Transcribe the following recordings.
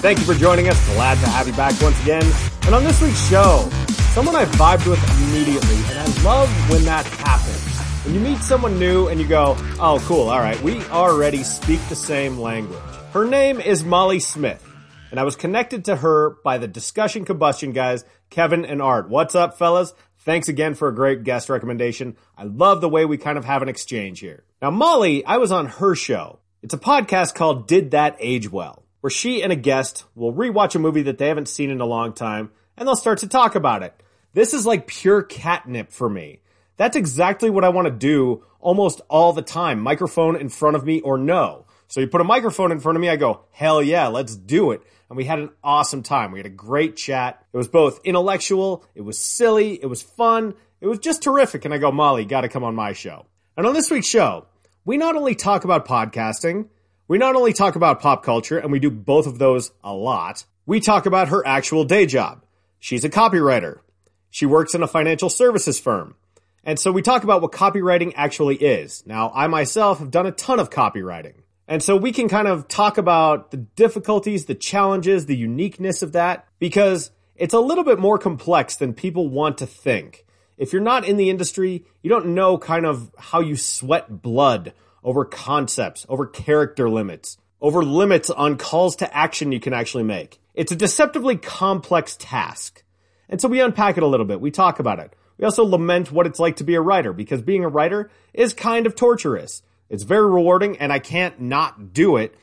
Thank you for joining us. Glad to have you back once again. And on this week's show, someone I vibed with immediately, and I love when that happens. When you meet someone new and you go, oh, cool, all right, we already speak the same language. Her name is Molly Smith, and I was connected to her by the Discussion Combustion guys, Kevin and Art. What's up, fellas? Thanks again for a great guest recommendation. I love the way we kind of have an exchange here. Now, Molly, I was on her show. It's a podcast called Did That Age Well, where she and a guest will rewatch a movie that they haven't seen in a long time, and they'll start to talk about it. This is like pure catnip for me. That's exactly what I want to do almost all the time. Microphone in front of me or no. So you put a microphone in front of me, I go, hell yeah, let's do it. And we had an awesome time. We had a great chat. It was both intellectual, it was silly, it was fun, it was just terrific. And I go, Molly, gotta come on my show. And on this week's show, we not only talk about podcasting, we not only talk about pop culture, and we do both of those a lot, we talk about her actual day job. She's a copywriter. She works in a financial services firm. And so we talk about what copywriting actually is. Now, I myself have done a ton of copywriting. And so we can kind of talk about the difficulties, the challenges, the uniqueness of that, because it's a little bit more complex than people want to think. If you're not in the industry, you don't know kind of how you sweat blood over concepts, over character limits, over limits on calls to action you can actually make. It's a deceptively complex task. And so we unpack it a little bit. We talk about it. We also lament what it's like to be a writer because being a writer is kind of torturous. It's very rewarding and I can't not do it.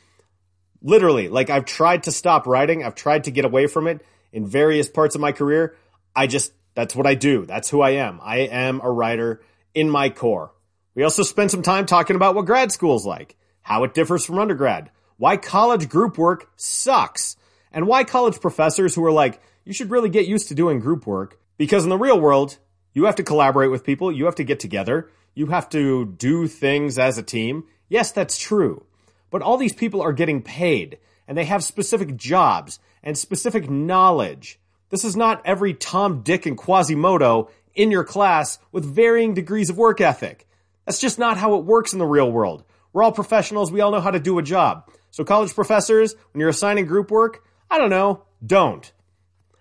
Literally, like I've tried to stop writing. I've tried to get away from it in various parts of my career. I just, that's what I do. That's who I am. I am a writer in my core. We also spend some time talking about what grad school's like, how it differs from undergrad, why college group work sucks, and why college professors who are like, you should really get used to doing group work because in the real world, you have to collaborate with people. You have to get together. You have to do things as a team. Yes, that's true. But all these people are getting paid and they have specific jobs and specific knowledge. This is not every Tom, Dick, and Quasimodo in your class with varying degrees of work ethic. That's just not how it works in the real world. We're all professionals. We all know how to do a job. So college professors, when you're assigning group work, I don't know, don't.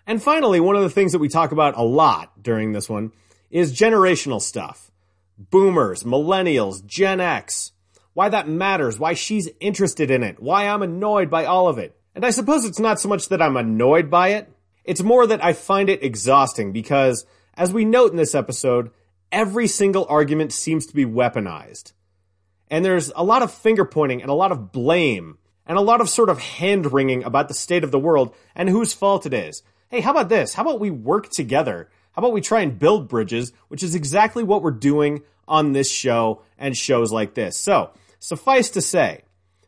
And finally, one of the things that we talk about a lot during this one is generational stuff. Boomers, millennials, Gen X. Why that matters, why she's interested in it, why I'm annoyed by all of it. And I suppose it's not so much that I'm annoyed by it, it's more that I find it exhausting because, as we note in this episode, every single argument seems to be weaponized. And there's a lot of finger pointing and a lot of blame and a lot of sort of hand wringing about the state of the world and whose fault it is. Hey, how about this? How about we work together how about we try and build bridges, which is exactly what we're doing on this show and shows like this. So, suffice to say,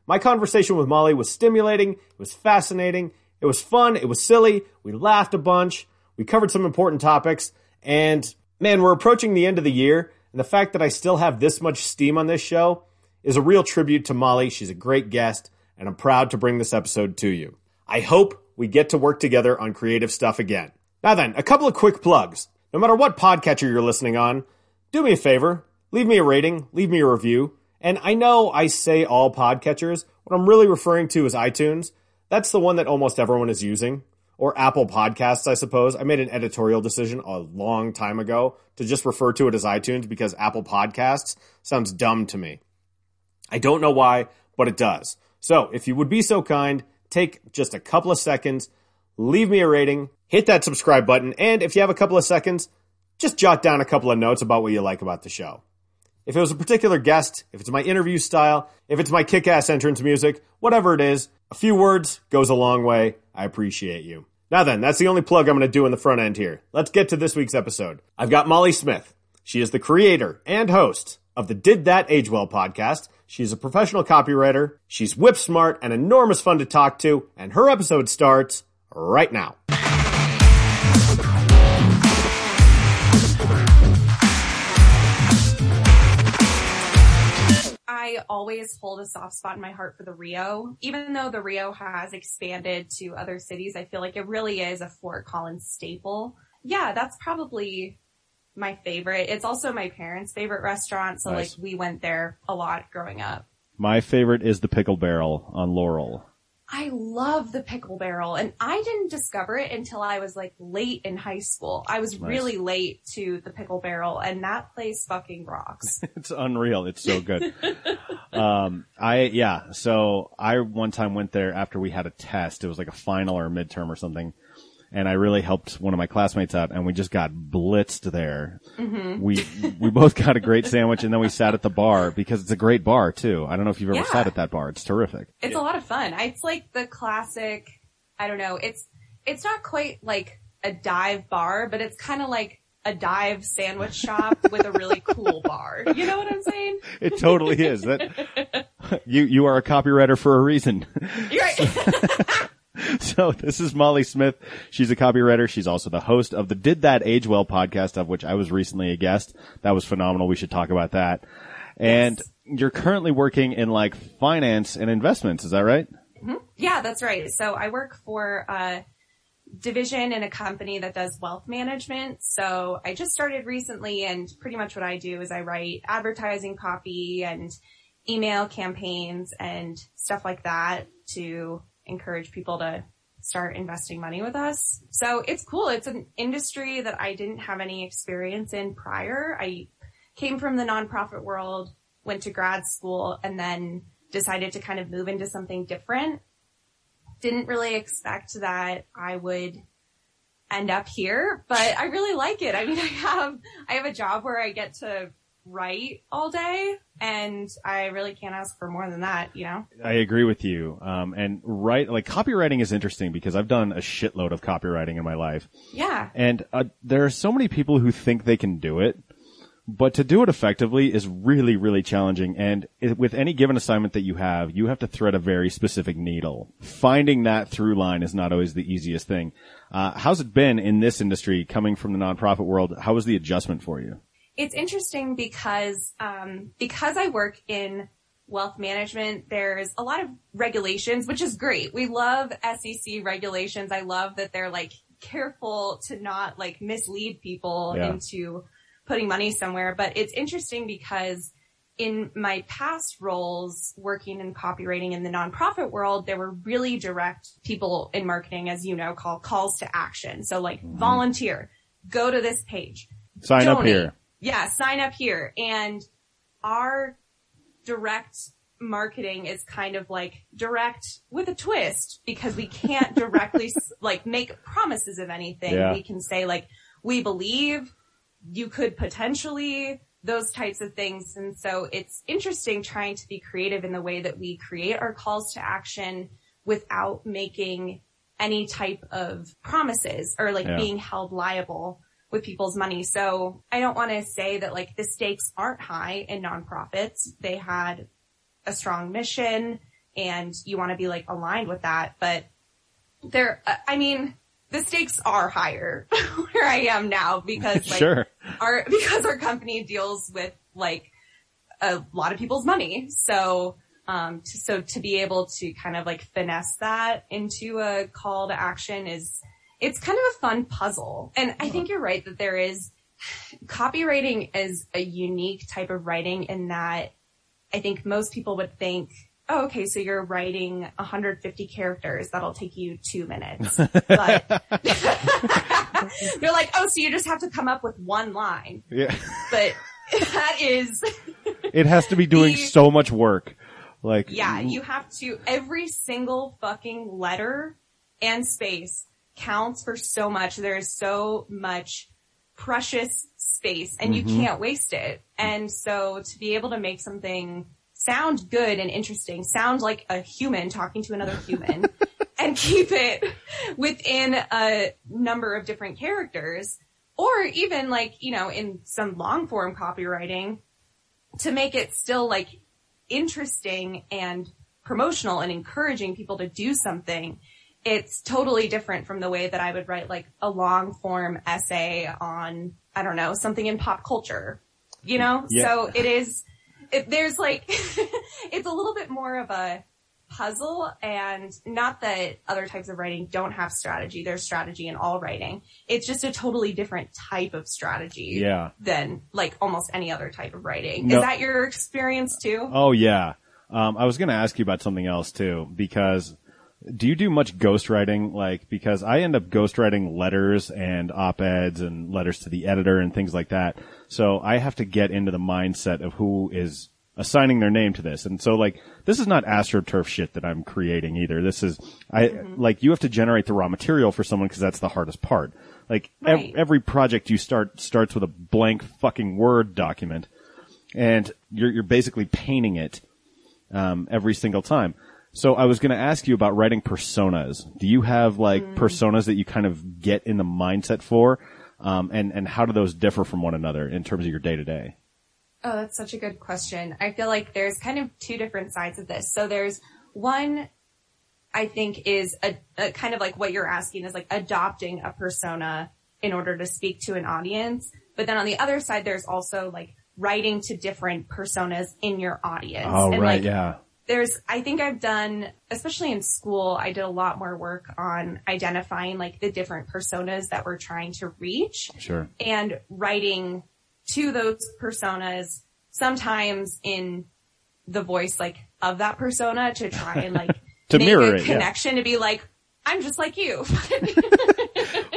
my conversation with Molly was stimulating, it was fascinating, it was fun, it was silly, we laughed a bunch, we covered some important topics, and man, we're approaching the end of the year, and the fact that I still have this much steam on this show is a real tribute to Molly. She's a great guest, and I'm proud to bring this episode to you. I hope we get to work together on creative stuff again. Now then, a couple of quick plugs. No matter what podcatcher you're listening on, do me a favor, leave me a rating, leave me a review. And I know I say all podcatchers. What I'm really referring to is iTunes. That's the one that almost everyone is using. Or Apple Podcasts, I suppose. I made an editorial decision a long time ago to just refer to it as iTunes because Apple Podcasts sounds dumb to me. I don't know why, but it does. So if you would be so kind, take just a couple of seconds, leave me a rating, hit that subscribe button, and if you have a couple of seconds, just jot down a couple of notes about what you like about the show. If it was a particular guest, if it's my interview style, if it's my kick ass entrance music, whatever it is, a few words goes a long way. I appreciate you. Now then, that's the only plug I'm going to do in the front end here. Let's get to this week's episode. I've got Molly Smith. She is the creator and host of the Did That Age Well podcast. She's a professional copywriter. She's whip smart and enormous fun to talk to, and her episode starts right now. I always hold a soft spot in my heart for the Rio. Even though the Rio has expanded to other cities, I feel like it really is a Fort Collins staple. Yeah, that's probably my favorite. It's also my parents' favorite restaurant, so Nice. like we went there a lot growing up. My favorite is the Pickle Barrel on Laurel. I love the pickle barrel and I didn't discover it until I was like late in high school. I was Nice. really late to the pickle barrel and that place fucking rocks. It's unreal. It's so good. um, I, yeah. So I one time went there after we had a test. It was like a final or a midterm or something. And I really helped one of my classmates out and we just got blitzed there. Mm-hmm. We, we both got a great sandwich and then we sat at the bar because it's a great bar too. I don't know if you've ever Yeah. sat at that bar. It's terrific. It's a lot of fun. It's like the classic, I don't know, it's, it's not quite like a dive bar, but it's kind of like a dive sandwich shop with a really cool bar. You know what I'm saying? It totally is. That you you are a copywriter for a reason. You're right. So this is Molly Smith. She's a copywriter. She's also the host of the Did That Age Well podcast, of which I was recently a guest. That was phenomenal. We should talk about that. And you're currently working in like finance and investments. Is that right? Mm-hmm. Yeah, that's right. So I work for a division in a company that does wealth management. So I just started recently and pretty much what I do is I write advertising copy and email campaigns and stuff like that to encourage people to start investing money with us. So it's cool. It's an industry that I didn't have any experience in prior. I came from the nonprofit world, went to grad school and then decided to kind of move into something different. Didn't really expect that I would end up here, but I really like it. I mean, I have, I have a job where I get to write all day and I really can't ask for more than that, you know? I agree with you. Um, and write, like copywriting is interesting because I've done a shitload of copywriting in my life. Yeah. And uh, there are so many people who think they can do it, but to do it effectively is really, really challenging. And it, with any given assignment that you have, you have to thread a very specific needle. Finding that through line is not always the easiest thing. Uh, how's it been in this industry coming from the nonprofit world? How was the adjustment for you? It's interesting because um, because I work in wealth management, there's a lot of regulations, which is great. We love SEC regulations. I love that they're like careful to not like mislead people Yeah. into putting money somewhere. But it's interesting because in my past roles working in copywriting in the nonprofit world, there were really direct people in marketing, as you know, call calls to action. So like volunteer, go to this page, Sign up here. Yeah, sign up here. And our direct marketing is kind of like direct with a twist because we can't directly like make promises of anything. Yeah. We can say like, we believe you could potentially those types of things. And so it's interesting trying to be creative in the way that we create our calls to action without making any type of promises or like Yeah. being held liable with people's money. So I don't want to say that like the stakes aren't high in nonprofits. They had a strong mission and you want to be like aligned with that. But there, uh, I mean, the stakes are higher where I am now because like Sure. our, because our company deals with like a lot of people's money. So, um, to, so to be able to kind of like finesse that into a call to action is, it's kind of a fun puzzle. And I think you're right that there is copywriting is a unique type of writing in that I think most people would think, oh, okay, so you're writing 150 characters. That'll take you two minutes. But you're like, oh, so you just have to come up with one line. Yeah. But that is, It has to be doing The- so much work. Like, yeah, you have to, every single fucking letter and space counts for so much. There's so much precious space and you mm-hmm. can't waste it. And so to be able to make something sound good and interesting, sound like a human talking to another human and keep it within a number of different characters or even like, you know, in some long form copywriting to make it still like interesting and promotional and encouraging people to do something, it's totally different from the way that I would write like a long form essay on, I don't know, something in pop culture, you know? Yeah. So it is, it, there's like, it's a little bit more of a puzzle and not that other types of writing don't have strategy. There's strategy in all writing. It's just a totally different type of strategy Yeah. than like almost any other type of writing. No. Is that your experience too? Oh yeah. Um, I was going to ask you about something else too, because do you do much ghostwriting? Like, because I end up ghostwriting letters and op-eds and letters to the editor and things like that. So I have to get into the mindset of who is assigning their name to this. And so like, this is not astroturf shit that I'm creating either. This is, I, like, you have to generate the raw material for someone because that's the hardest part. Like, ev- every project you start starts with a blank fucking Word document and you're, you're basically painting it um, every single time. So I was going to ask you about writing personas. Do you have like Mm. personas that you kind of get in the mindset for? Um, and, and how do those differ from one another in terms of your day to day? Oh, that's such a good question. I feel like there's kind of two different sides of this. So there's one I think is a, a kind of like what you're asking is like adopting a persona in order to speak to an audience. But then on the other side, there's also like writing to different personas in your audience. Oh, And, right. like, yeah. There's I think I've done especially in school I did a lot more work on identifying like the different personas that we're trying to reach Sure. and writing to those personas sometimes in the voice like of that persona to try and like To make mirror a it, yeah. connection to be like I'm just like you.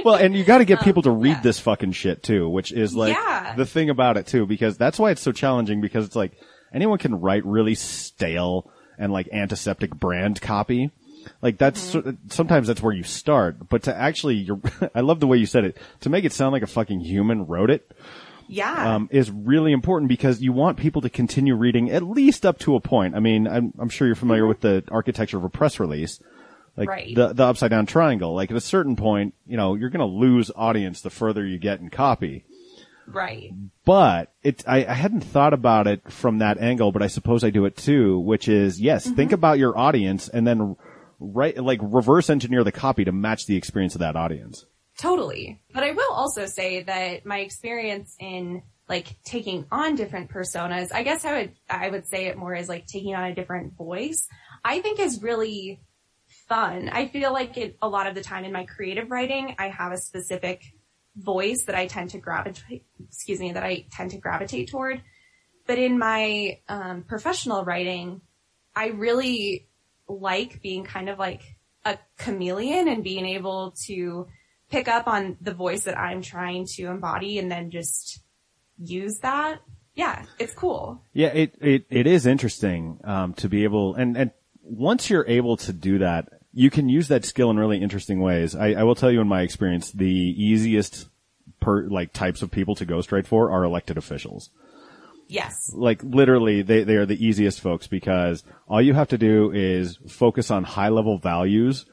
Well, and you got to get people to read Um, yeah. this fucking shit too, which is like Yeah. the thing about it too, because that's why it's so challenging because it's like anyone can write really stale and like antiseptic brand copy. Like that's Mm-hmm. sometimes that's where you start, but to actually, you're, I love the way you said it. To make it sound like a fucking human wrote it, yeah. um, is really important because you want people to continue reading at least up to a point. I mean, I'm, I'm sure you're familiar with the architecture of a press release. Like Mm-hmm. Right. the, the upside down triangle. Like at a certain point, you know, you're going to lose audience the further you get in copy. Right. But it, I, I hadn't thought about it from that angle, but I suppose I do it too, which is yes, Mm-hmm. think about your audience and then right, like reverse engineer the copy to match the experience of that audience. Totally. But I will also say that my experience in like taking on different personas, I guess I would, I would say it more as like taking on a different voice, I think is really fun. I feel like it, a lot of the time in my creative writing, I have a specific voice that I tend to gravitate, excuse me, that I tend to gravitate toward. But in my um, professional writing, I really like being kind of like a chameleon and being able to pick up on the voice that I'm trying to embody and then just use that. Yeah, it's cool. Yeah, it, it, it is interesting, um, to be able, and, and once you're able to do that, you can use that skill in really interesting ways. I, I will tell you in my experience, the easiest per, like types of people to ghostwrite for are elected officials. Yes. Like literally, they, they are the easiest folks because all you have to do is focus on high level values,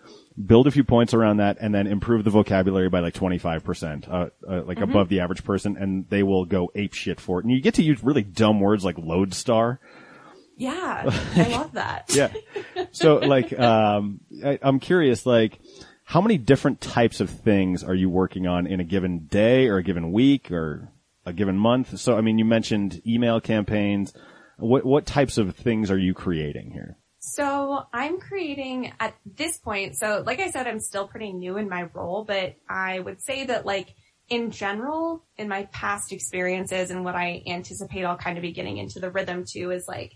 build a few points around that, and then improve the vocabulary by like 25%, uh, uh, like above the average person, and they will go ape shit for it. And you get to use really dumb words like lodestar. Yeah. I love that. Yeah. So like, um, I, I'm curious, like, how many different types of things are you working on in a given day or a given week or a given month? So, I mean, you mentioned email campaigns. What, what types of things are you creating here? So I'm creating at this point. So like I said, I'm still pretty new in my role, but I would say that like in general, in my past experiences and what I anticipate I'll kind of be getting into the rhythm too is like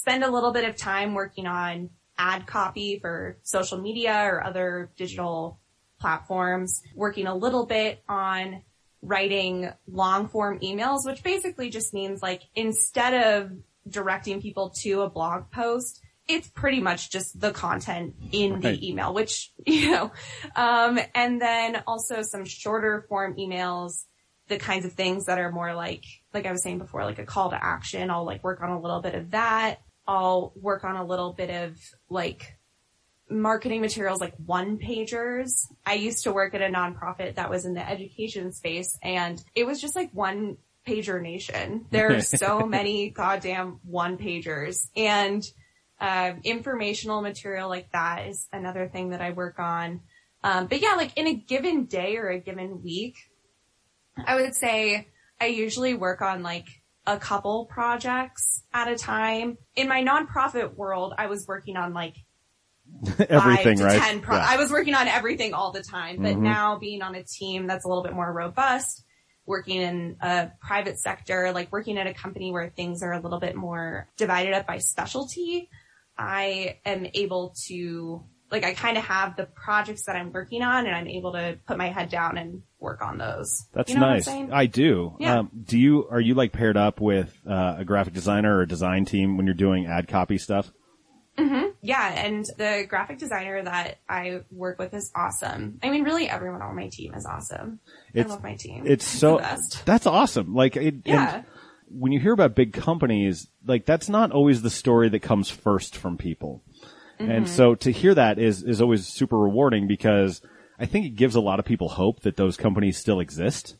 spend a little bit of time working on ad copy for social media or other digital platforms, working a little bit on writing long form emails, which basically just means like instead of directing people to a blog post, it's pretty much just the content in Right. the email, which, you know, um, and then also some shorter form emails, the kinds of things that are more like, like I was saying before, like a call to action. I'll like work on a little bit of that. I'll work on a little bit of like marketing materials like one pagers. I used to work at a nonprofit that was in the education space and it was just like one pager nation. There are so many goddamn one pagers and uh, informational material like that is another thing that I work on. Um, but yeah, like in a given day or a given week, I would say I usually work on like a couple projects at a time. In my nonprofit world, I was working on like Everything, five to right? ten. Pro- Yeah. I was working on everything all the time, but Mhm. now being on a team that's a little bit more robust, working in a private sector, like working at a company where things are a little bit more divided up by specialty, I am able to like I kind of have the projects that I'm working on and I'm able to put my head down and work on those. That's You know nice. I do. Yeah. Um, do you are you like paired up with uh, a graphic designer or a design team when you're doing ad copy stuff? Yeah, and the graphic designer that I work with is awesome. I mean, really everyone on my team is awesome. It's- I love my team. It's so that's awesome. Like it, Yeah. when you hear about big companies, like that's not always the story that comes first from people. Mm-hmm. And so to hear that is is always super rewarding because I think it gives a lot of people hope that those companies still exist.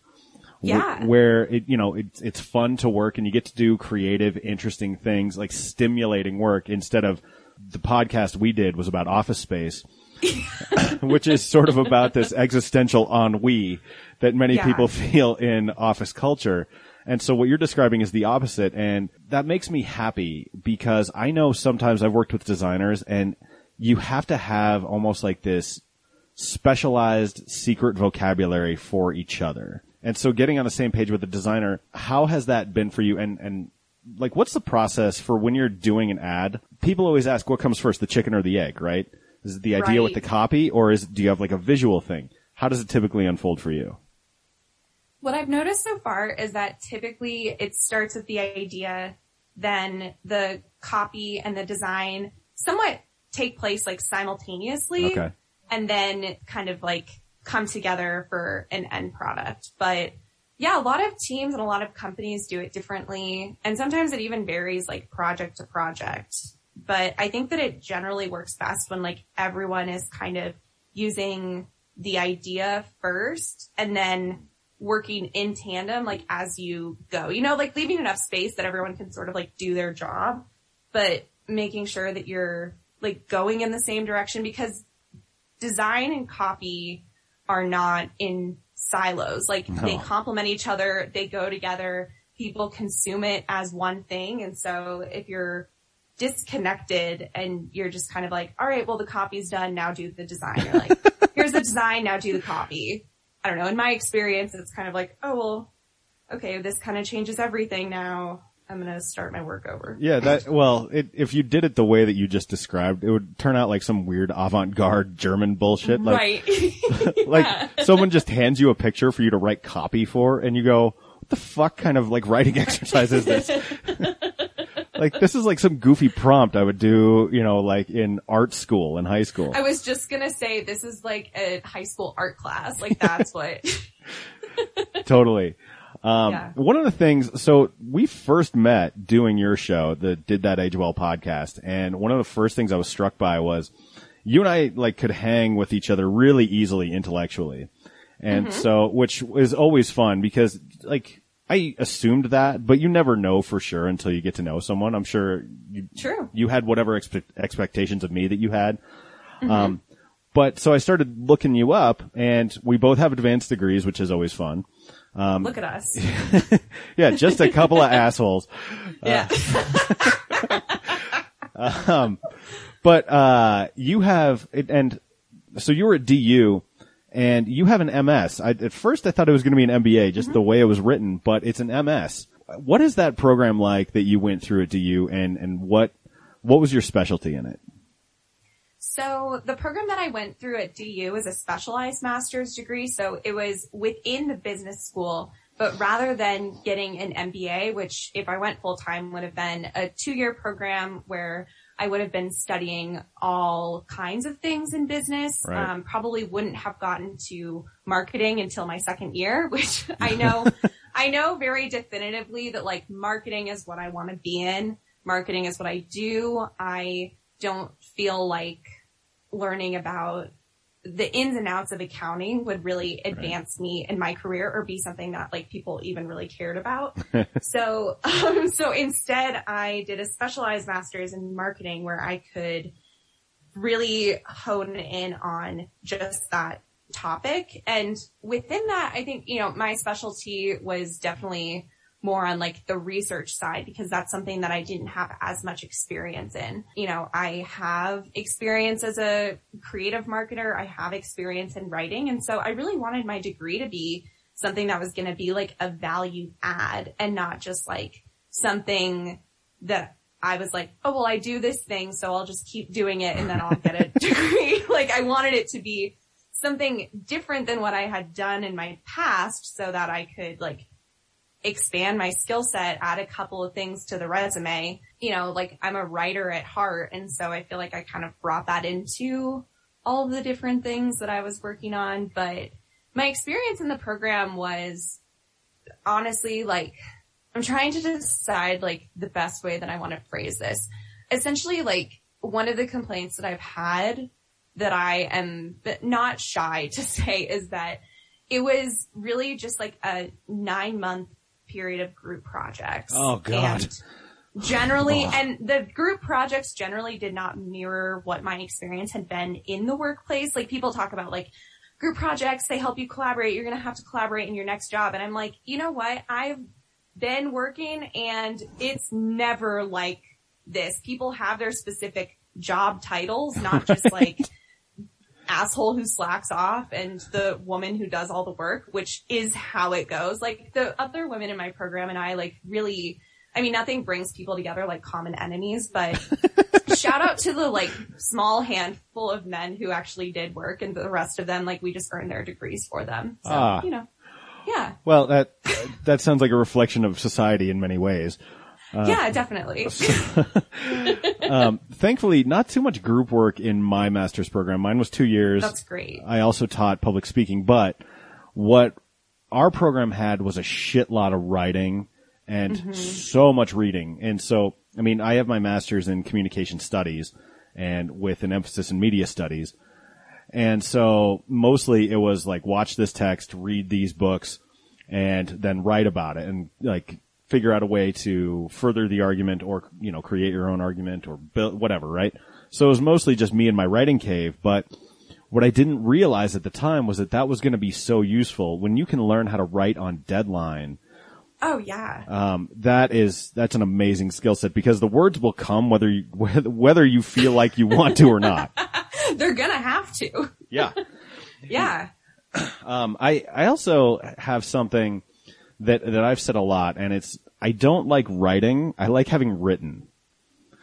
Yeah. Where it, you know, it's, it's fun to work and you get to do creative, interesting things, like stimulating work instead of the podcast we did was about office space, which is sort of about this existential ennui that many Yeah. people feel in office culture. And so what you're describing is the opposite. And that makes me happy because I know sometimes I've worked with designers and you have to have almost like this specialized secret vocabulary for each other. And so getting on the same page with the designer, how has that been for you? And, and like, what's the process for when you're doing an ad? People always ask what comes first, the chicken or the egg, right? Is it the idea with the copy or is, do you have like a visual thing? How does it typically unfold for you? What I've noticed so far is that typically it starts with the idea, then the copy and the design somewhat take place like simultaneously. Okay. And then kind of like come together for an end product. But yeah, a lot of teams and a lot of companies do it differently. And sometimes it even varies like project to project. But I think that it generally works best when like everyone is kind of using the idea first and then working in tandem like as you go. You know, like leaving enough space that everyone can sort of like do their job, but making sure that you're like going in the same direction because design and copy are not in silos. Like they complement each other, they go together, people consume it as one thing. And so if you're disconnected and you're just kind of like, all right, well, the copy's done. Now do the design. You're like, here's the design. Now do the copy. I don't know. In my experience, it's kind of like, oh, well, okay, this kind of changes everything now. I'm going to start my work over. Yeah, that, well, it, if you did it the way that you just described, it would turn out like some weird avant-garde German bullshit. Like, right. like someone just hands you a picture for you to write copy for and you go, what the fuck kind of like writing exercise is this? Like this is like some goofy prompt I would do, you know, like in art school in high school. I was just to say this is like a high school art class. Like that's what. totally. Um, Yeah. one of the things, so we first met doing your show, the Did That Age Well podcast, and one of the first things I was struck by was you and I like could hang with each other really easily intellectually. And so, which is always fun because like, I assumed that, but you never know for sure until you get to know someone. I'm sure you, True. you had whatever expe- expectations of me that you had. Um, but so I started looking you up and we both have advanced degrees, which is always fun. Look at us. Yeah, just a couple of assholes. yeah. But uh, you have, and so you were at DU, and you have an MS. I, at first, I thought it was going to be an MBA, just mm-hmm. the way it was written, but it's an MS. What is that program like that you went through at DU, and and what what was your specialty in it? So the program that I went through at DU is a specialized master's degree. So it was within the business school, but rather than getting an MBA, which if I went full time would have been a two year program where I would have been studying all kinds of things in business. Right. Um, probably wouldn't have gotten to marketing until my second year, which I know, I know very definitively that like marketing is what I want to be in. Marketing is what I do. I don't feel like learning about the ins and outs of accounting would really advance me in my career or be something that like people even really cared about. so, um, so instead I did a specialized master's in marketing where I could really hone in on just that topic. And within that, I think, you know, my specialty was definitely more on like the research side because that's something that I didn't have as much experience in. You know, I have experience as a creative marketer. I have experience in writing. And so I really wanted my degree to be something that was going to be like a value add and not just like something that I was like, oh, well, I do this thing, so I'll just keep doing it and then I'll get a degree. like I wanted it to be something different than what I had done in my past so that I could like expand my skill set, add a couple of things to the resume. You know, like I'm a writer at heart. And so I feel like I kind of brought that into all the different things that I was working on. But my experience in the program was honestly like, I'm trying to decide like the best way that I want to phrase this. Essentially, like one of the complaints that I've had that I am not shy to say is that it was really just like a nine month period of group projects. Oh God. And generally, oh. and the group projects generally did not mirror what my experience had been in the workplace. Like people talk about like group projects, they help you collaborate. You're going to have to collaborate in your next job. And I'm like, you know what? I've been working and it's never like this. People have their specific job titles, not just like asshole who slacks off and the woman who does all the work, which is how it goes. Like the other women in my program and I like really, I mean, nothing brings people together like common enemies, but shout out to the like small handful of men who actually did work and the rest of them, like we just earned their degrees for them. So, Ah. you know, yeah, Well, that that sounds like a reflection of society in many ways. Yeah, definitely. Um, thankfully, not too much group work in my master's program. Mine was two years. That's great. I also taught public speaking, but what our program had was a shit lot of writing and Mm-hmm. so much reading. And so, I mean, I have my master's in communication studies and with an emphasis in media studies. And so mostly it was like watch this text, read these books, and then write about it and like figure out a way to further the argument or, you know, create your own argument or build whatever, right? So it was mostly just me and my writing cave, but what I didn't realize at the time was that that was going to be so useful when you can learn how to write on deadline. Oh yeah. Um, that is, that's an amazing skill set because the words will come whether you, whether, whether you feel like you want to or not. They're gonna have to. Yeah. Yeah. Um, I, I also have something that, that I've said a lot and it's, I don't like writing. I like having written.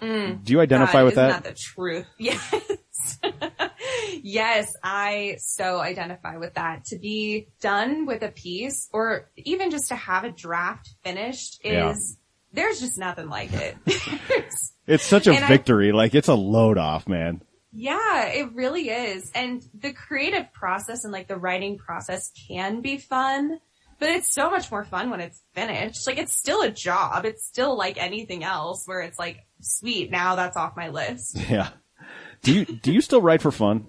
Mm. Do you identify God, with that? that the truth? Yes. yes, I so identify with that. To be done with a piece or even just to have a draft finished Yeah. is, there's just nothing like it. It's such a and I- victory. like it's a load off, man. yeah, it really is. And the creative process and like the writing process can be fun, but it's so much more fun when it's finished. Like it's still a job. It's still like anything else where it's like, sweet, now that's off my list. Yeah. Do you, do you still write for fun?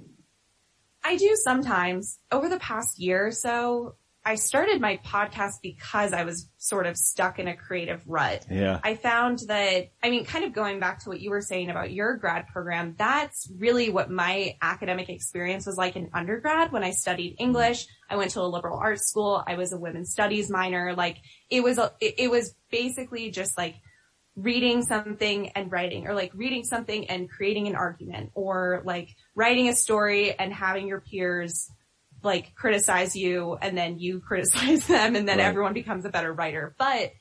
I do sometimes. Over the past year or so, I started my podcast because I was sort of stuck in a creative rut. Yeah. I found that, I mean, kind of going back to what you were saying about your grad program, that's really what my academic experience was like in undergrad when I studied English. I went to a liberal arts school. I was a women's studies minor. Like it was, a, it, it was basically just like reading something and writing or like reading something and creating an argument or like writing a story and having your peers like criticize you and then you criticize them and then Right. everyone becomes a better writer. But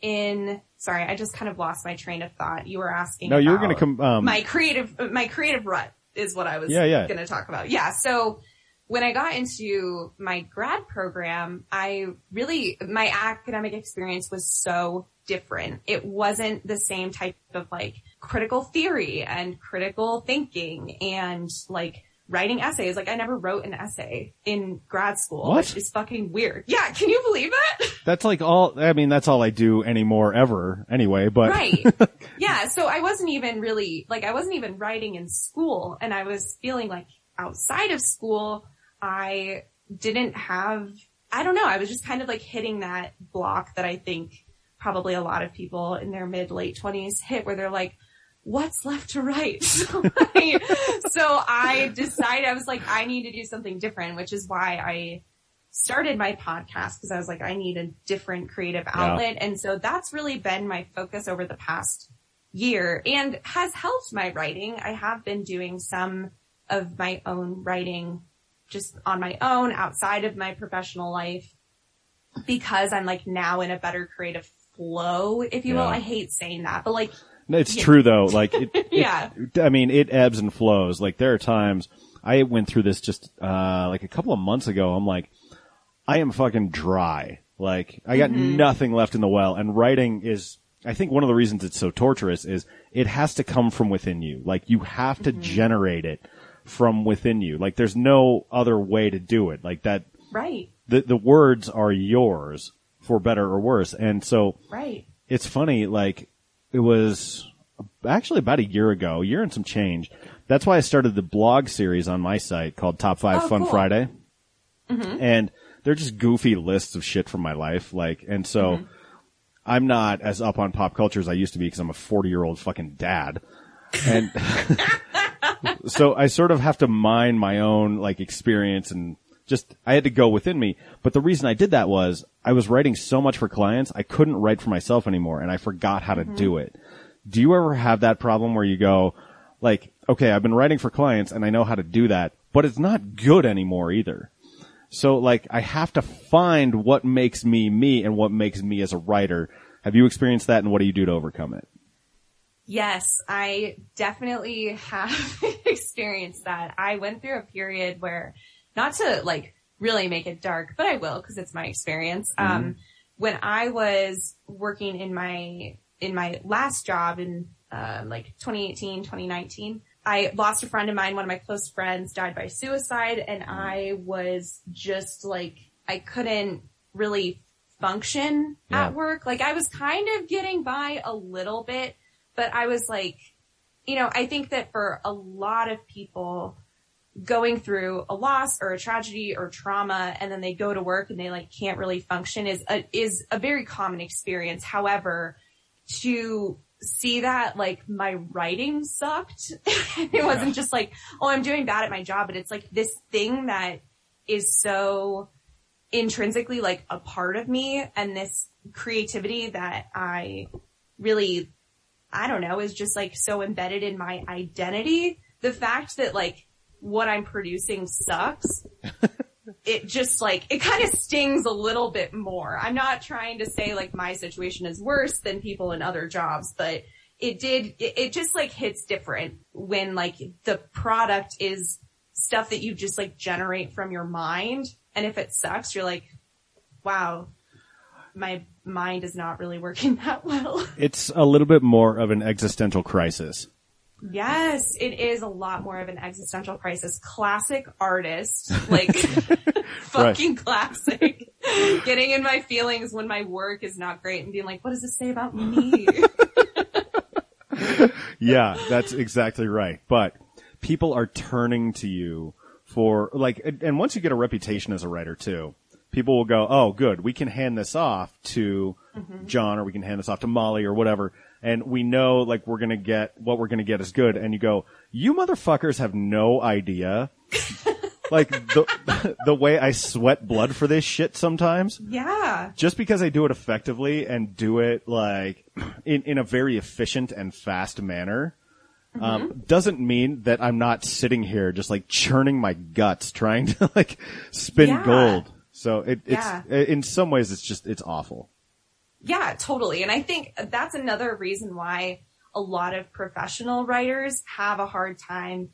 in, sorry, I just kind of lost my train of thought. You were asking. No, you were going to come, um, my creative, my creative rut is what I was Yeah, yeah. going to talk about. Yeah. So when I got into my grad program, I really, my academic experience was so different. It wasn't the same type of like critical theory and critical thinking and like writing essays. Like I never wrote an essay in grad school, What? which is fucking weird. Yeah. Can you believe that? That's like all, I mean, that's all I do anymore ever anyway, but. Right. yeah. So I wasn't even really, like, I wasn't even writing in school and I was feeling like outside of school, I didn't have, I don't know, I was just kind of like hitting that block that I think probably a lot of people in their mid late twenties hit where they're like, what's left to write? so, I, so I decided, I was like, I need to do something different, which is why I started my podcast because I was like, I need a different creative outlet. And so that's really been my focus over the past year and has helped my writing. I have been doing some of my own writing just on my own outside of my professional life because I'm like now in a better creative flow, if you will. I hate saying that, but like, It's Yeah. true though. Like, it, it- Yeah. I mean, it ebbs and flows. Like, there are times I went through this just uh like a couple of months ago. I'm like, I am fucking dry. Like, I got nothing left in the well. And writing is, I think one of the reasons it's so torturous is it has to come from within you. Like, you have to generate it from within you. Like, there's no other way to do it. Like that, right, the the words are yours for better or worse. And so right. it's funny, like, it was actually about a year ago, a year and some change. That's why I started the blog series on my site called Top 5 Oh, Fun cool. Friday. Mm-hmm. And they're just goofy lists of shit from my life. Like, and so mm-hmm. I'm not as up on pop culture as I used to be because I'm a 40 year old fucking dad. And so I sort of have to mine my own like experience and just I had to go within me. But the reason I did that was I was writing so much for clients, I couldn't write for myself anymore and I forgot how to mm-hmm. do it. Do you ever have that problem where you go like, okay, I've been writing for clients and I know how to do that, but it's not good anymore either. So like I have to find what makes me me and what makes me as a writer. Have you experienced that and what do you do to overcome it? Yes, I definitely have experienced that. I went through a period where, not to like really make it dark, but I will because it's my experience. Um, when I was working in my, in my last job in, uh, like 2018, 2019, I lost a friend of mine. One of my close friends died by suicide and I was just like, I couldn't really function Yeah. at work. Like I was kind of getting by a little bit, but I was like, you know, I think that for a lot of people going through a loss or a tragedy or trauma and then they go to work and they like can't really function is a, is a very common experience. However, to see that like my writing sucked, it wasn't just like, oh, I'm doing bad at my job, but it's like this thing that is so intrinsically like a part of me and this creativity that I really, I don't know, is just like so embedded in my identity. The fact that like what I'm producing sucks, it just like, it kind of stings a little bit more. I'm not trying to say like my situation is worse than people in other jobs, but it did, it, it just like hits different when like the product is stuff that you just like generate from your mind. And if it sucks, you're like, wow, my mind is not really working that well. It's a little bit more of an existential crisis. Yes, it is a lot more of an existential crisis. Classic artist, like fucking classic. Getting in my feelings when my work is not great and being like, what does this say about me? Yeah, that's exactly right. But people are turning to you for like, and once you get a reputation as a writer too, people will go, "Oh, good, we can hand this off to mm-hmm. John, or we can hand this off to Molly, or whatever." And we know like we're gonna get what we're gonna get is good. And you go, "You motherfuckers have no idea." like the the way I sweat blood for this shit sometimes yeah. just because I do it effectively and do it like in, in a very efficient and fast manner, um, doesn't mean that I'm not sitting here just like churning my guts trying to like spin Yeah. gold. So it, it's, Yeah. in some ways it's just, it's awful. Yeah, totally. And I think that's another reason why a lot of professional writers have a hard time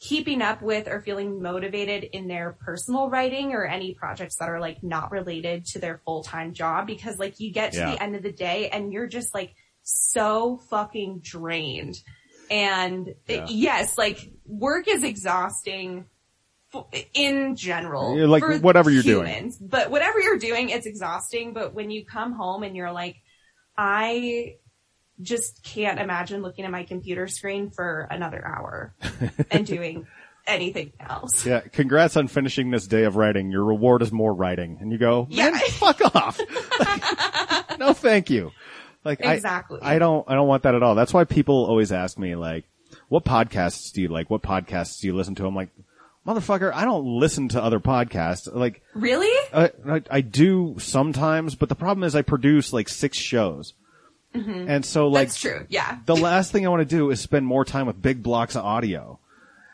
keeping up with or feeling motivated in their personal writing or any projects that are like not related to their full-time job because like you get to Yeah. the end of the day and you're just like so fucking drained. And it- yes, like work is exhausting in general. Yeah, like, whatever you're doing. But whatever you're doing, it's exhausting. But when you come home and you're like, I just can't imagine looking at my computer screen for another hour and doing anything else. Yeah. Congrats on finishing this day of writing. Your reward is more writing. And you go, man, Yeah. fuck off. no, thank you. Like, I- Exactly. I, don't, I don't want that at all. That's why people always ask me, like, what podcasts do you like? What podcasts do you listen to? I'm like, motherfucker, I don't listen to other podcasts. Like, Really? I, I, I do sometimes, but the problem is I produce like six shows. And so like, Mm-hmm. That's true. Yeah. the last thing I want to do is spend more time with big blocks of audio.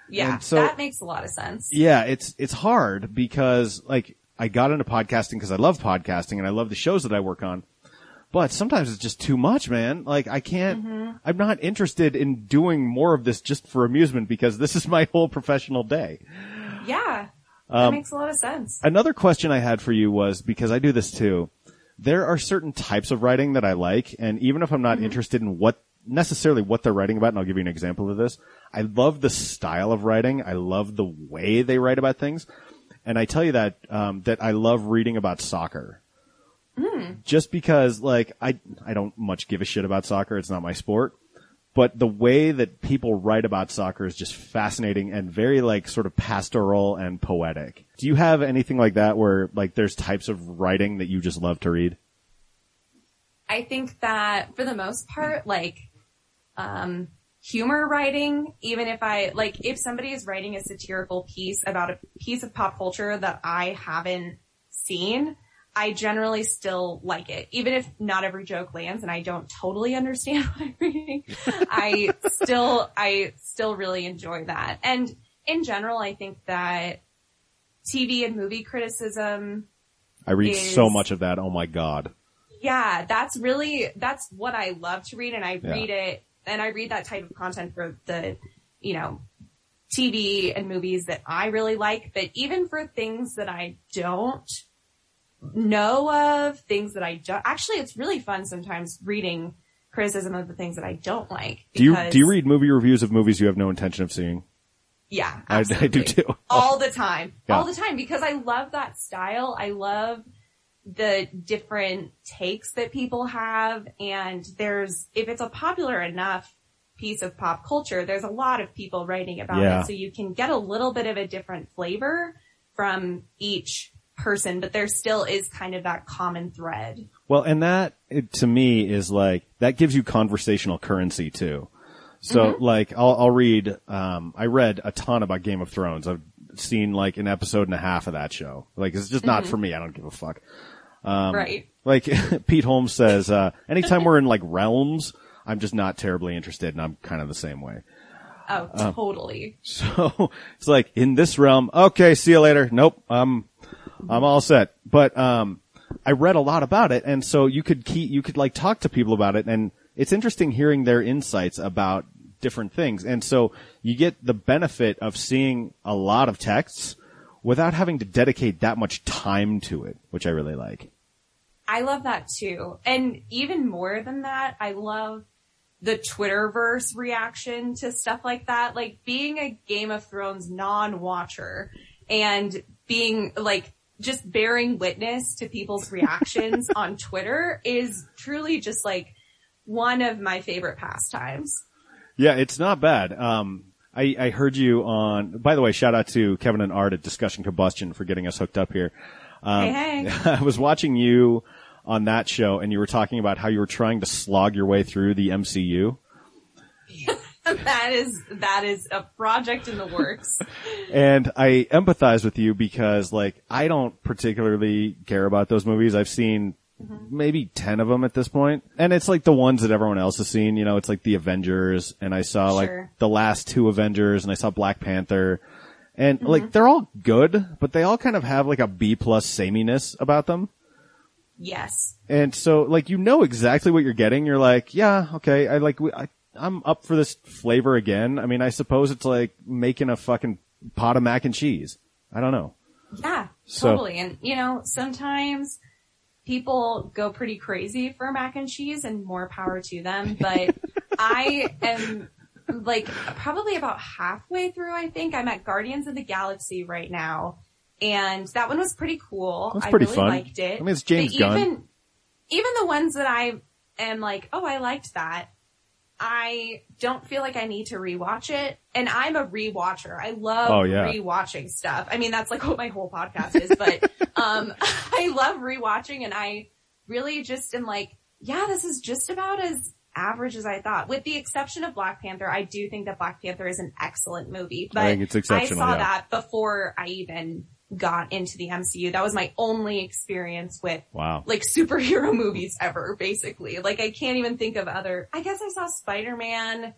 Yeah. and so- that makes a lot of sense. Yeah, it's it's hard because like I got into podcasting because I love podcasting and I love the shows that I work on. But sometimes it's just too much, man. Like I can't Mm-hmm. I'm not interested in doing more of this just for amusement because this is my whole professional day. Yeah. That Um, makes a lot of sense. Another question I had for you was because I do this too. There are certain types of writing that I like, and even if I'm not interested in what necessarily what they're writing about, and I'll give you an example of this, I love the style of writing. I love the way they write about things, and I tell you that um, that I love reading about soccer. Just because, like, I I don't much give a shit about soccer. It's not my sport. But the way that people write about soccer is just fascinating and very like sort of pastoral and poetic. Do you have anything like that where like there's types of writing that you just love to read? I think that for the most part, like, um, humor writing, even if I, like, if somebody is writing a satirical piece about a piece of pop culture that I haven't seen, I generally still like it. Even if not every joke lands and I don't totally understand what I'm reading, I still, I still really enjoy that. And in general, I think that TV and movie criticism I read Is- so much of that. Oh my god. yeah, that's really that's what I love to read, and I Yeah. read it, and I read that type of content for the, you know, TV and movies that I really like. But even for things that I don't know of, things that I don't actually, it's really fun sometimes reading criticism of the things that I don't like. Do you do you read movie reviews of movies you have no intention of seeing? Yeah, I- I do too. All the time. Yeah. All the time because I love that style. I love the different takes that people have and there's, if it's a popular enough piece of pop culture, there's a lot of people writing about Yeah. it. So you can get a little bit of a different flavor from each person, but there still is kind of that common thread. Well, and that it, to me is like that gives you conversational currency too. So like I'll I'll read um I read a ton about Game of Thrones. I've seen like an episode and a half of that show. Like it's just not for me. I don't give a fuck. Um, right. Like Pete Holmes says, uh anytime we're in like realms, I'm just not terribly interested and I'm kind of the same way. Oh, uh, totally. So it's like in this realm, okay, see you later. Nope, I'm I'm all set. But um I read a lot about it and so you could keep you could like talk to people about it and it's interesting hearing their insights about different things. And so you get the benefit of seeing a lot of texts without having to dedicate that much time to it, which I really like. I love that too. And even more than that, I love the Twitterverse reaction to stuff like that. Like being a Game of Thrones non-watcher and being like just bearing witness to people's reactions on Twitter is truly just like one of my favorite pastimes. Yeah, it's not bad. Um, I, I heard you on, by the way, shout out to Kevin and Art at Discussion Combustion for getting us hooked up here. Um, hey, hey. I was watching you on that show and you were talking about how you were trying to slog your way through the MCU. that is, that is a project in the works. And I empathize with you because like, I don't particularly care about those movies. I've seen mm-hmm. maybe 10 of them at this point. And it's like the ones that everyone else has seen, you know, it's like the Avengers and I saw like Sure. the last two Avengers and I saw Black Panther. And mm-hmm. like, they're all good, but they all kind of have like a B plus sameness about them. Yes. And so, like, you know exactly what you're getting. You're like, yeah, okay, I like, I, I'm up for this flavor again. I mean, I suppose it's like making a fucking pot of mac and cheese. I don't know. Yeah, So- totally. And you know, sometimes people go pretty crazy for mac and cheese and more power to them, but I am like probably about halfway through, I think. I'm at Guardians of the Galaxy right now. And that one was pretty cool. That's I really fun. liked it. I mean, it's James But Gunn. Even, even the ones that I am like, oh, I liked that. I don't feel like I need to rewatch it. And I'm a rewatcher. I love Oh, yeah. rewatching stuff. I mean, that's like what my whole podcast is, but, um, I love rewatching and I really just am like, yeah, this is just about as average as I thought. With the exception of Black Panther, I do think that Black Panther is an excellent movie. But I think it's exceptional, I saw yeah. that before I even got into the MCU. That was my only experience with Wow. like superhero movies ever, basically. Like I can't even think of other. I guess I saw Spider Man,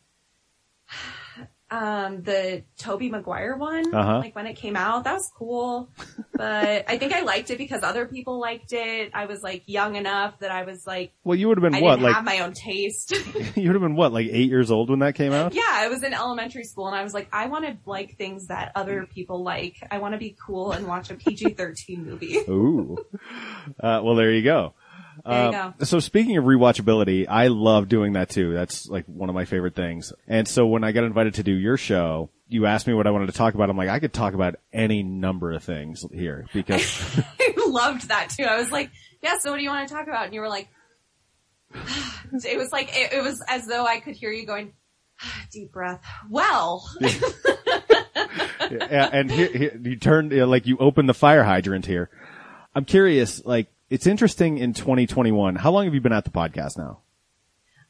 um, the Tobey Maguire one, Uh-huh. like when it came out. That was cool, but I think I liked it because other people liked it. I was like young enough that I was like, Well, you would have been I what, didn't like have my own taste. you would have been what, like eight years old when that came out? yeah, I was in elementary school and I was like, I want to like things that other people like. I want to be cool and watch a PG-13 movie. Ooh. Uh, well, there you go. There you Uh, go. So speaking of rewatchability, I love doing that too. That's like one of my favorite things. And so when I got invited to do your show, you asked me what I wanted to talk about. I'm like, I could talk about any number of things here because I loved that too. I was like, yeah, so what do you want to talk about? And you were like, it was like, it, it was as though I could hear you going, deep breath. Well, yeah, and here, here you turned like you opened the fire hydrant here. I'm curious, like it's interesting in 2021. How long have you been at the podcast now?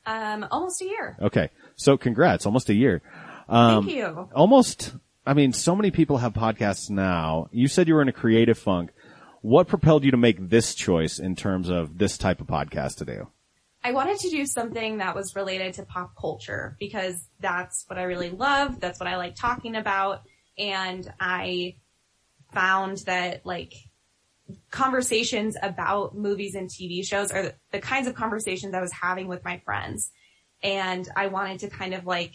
um, almost a year. Okay. So congrats, almost a year. Um, Thank you. almost i mean so many people have podcasts now you said you were in a creative funk what propelled you to make this choice in terms of this type of podcast to do I wanted to do something that was related to pop culture because that's what I really love. That's what I like talking about. And I found that like conversations about movies and TV shows are the, the kinds of conversations I was having with my friends. And I wanted to kind of like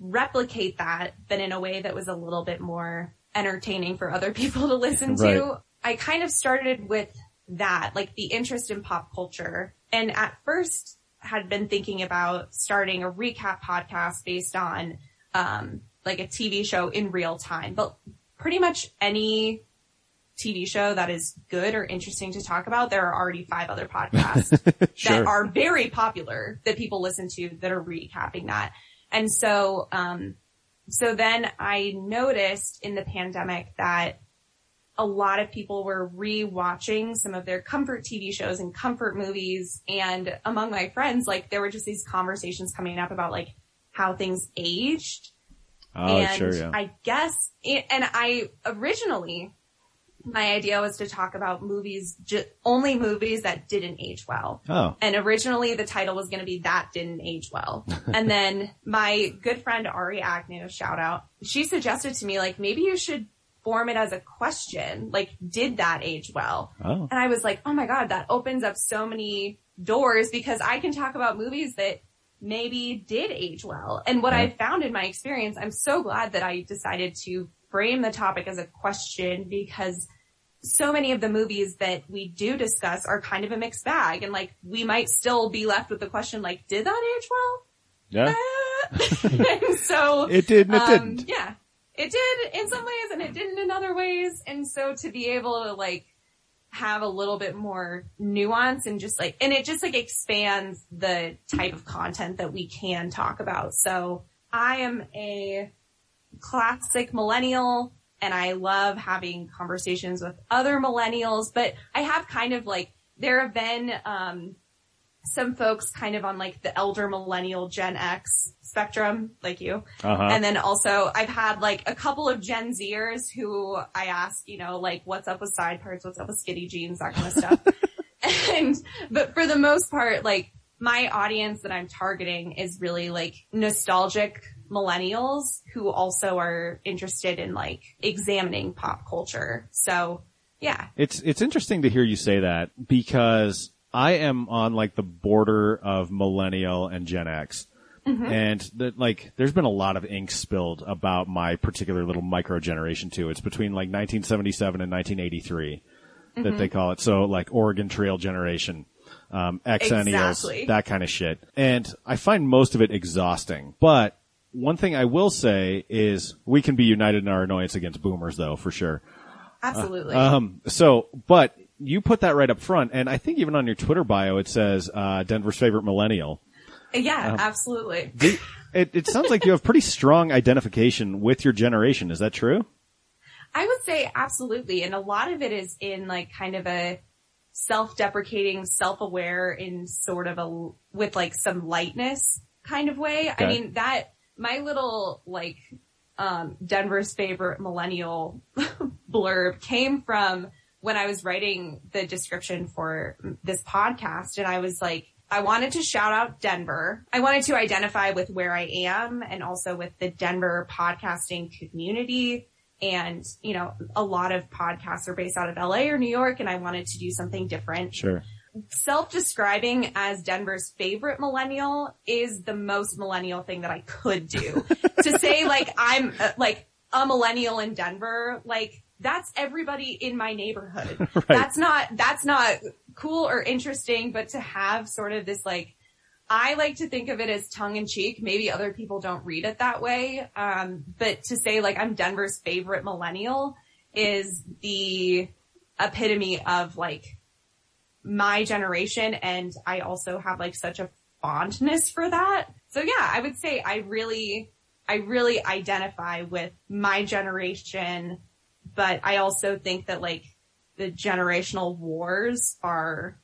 replicate that, but in a way that was a little bit more entertaining for other people to listen Right. to. I kind of started with that, like the interest in pop culture. And at first had been thinking about starting a recap podcast based on, um, like a TV show in real time, but pretty much any TV show that is good or interesting to talk about, there are already five other podcasts Sure. that are very popular that people listen to that are recapping that. And so, um, so then I noticed in the pandemic that a lot of people were re-watching some of their comfort TV shows and comfort movies. And among my friends, like there were just these conversations coming up about like how things aged. oh and sure yeah I guess, and I originally, my idea was to talk about movies, ju- only movies that didn't age well. oh And originally the title was going to be That Didn't Age Well. and then my good friend Ari Agnew, shout out, she suggested to me like, maybe you should form it as a question. Like, did that age well? oh And I was like, oh my God, that opens up so many doors because I can talk about movies that maybe did age well. And what I found in my experience, I'm so glad that I decided to frame the topic as a question because so many of the movies that we do discuss are kind of a mixed bag. And like, we might still be left with the question, like, did that age well? yeah and so it did and it um, didn't Yeah, it did in some ways and it didn't in other ways. And so to be able to like have a little bit more nuance and just like, and it just like expands the type of content that we can talk about. So I am a classic millennial and I love having conversations with other millennials, but I have kind of like, there have been, um, some folks kind of on like the elder millennial Gen X spectrum, like you. Uh-huh. And then also I've had like a couple of Gen Zers who I ask, you know, like what's up with side parts, what's up with skinny jeans, that kind of stuff. and, but for the most part, like my audience that I'm targeting is really like nostalgic millennials who also are interested in like examining pop culture. So yeah. It's it's interesting to hear you say that because I am on like the border of millennial and Gen X. And that like, there's been a lot of ink spilled about my particular little micro generation too. It's between like 1977 and 1983 that they call it. So like Oregon Trail generation, um, Xennials, Exactly. that kind of shit. And I find most of it exhausting. But one thing I will say is we can be united in our annoyance against boomers though, for sure. Absolutely. Um, so, but you put that right up front, and I think even on your Twitter bio it says uh, Denver's favorite millennial. yeah, absolutely. The, it, it sounds like you have pretty strong identification with your generation. Is that true? I would say absolutely. And a lot of it is in like kind of a self-deprecating, self-aware in sort of a, with like some lightness kind of way. I mean, that, my little like, um, Denver's favorite millennial blurb came from when I was writing the description for this podcast and I was like, I wanted to shout out Denver. I wanted to identify with where I am and also with the Denver podcasting community. And, you know, a lot of podcasts are based out of LA or New York and I wanted to do something different Sure. Self-describing as Denver's favorite millennial is the most millennial thing that I could do. to say like I'm uh, like a millennial in Denver, like that's everybody in my neighborhood. That's not that's not cool or interesting, but to have sort of this like I like to think of it as tongue in cheek. Maybe other people don't read it that way. Um, but to say like I'm Denver's favorite millennial is the epitome of like my generation and I also have like such a fondness for that. So yeah, I would say I really, I really identify with my generation, but I also think that like the generational wars are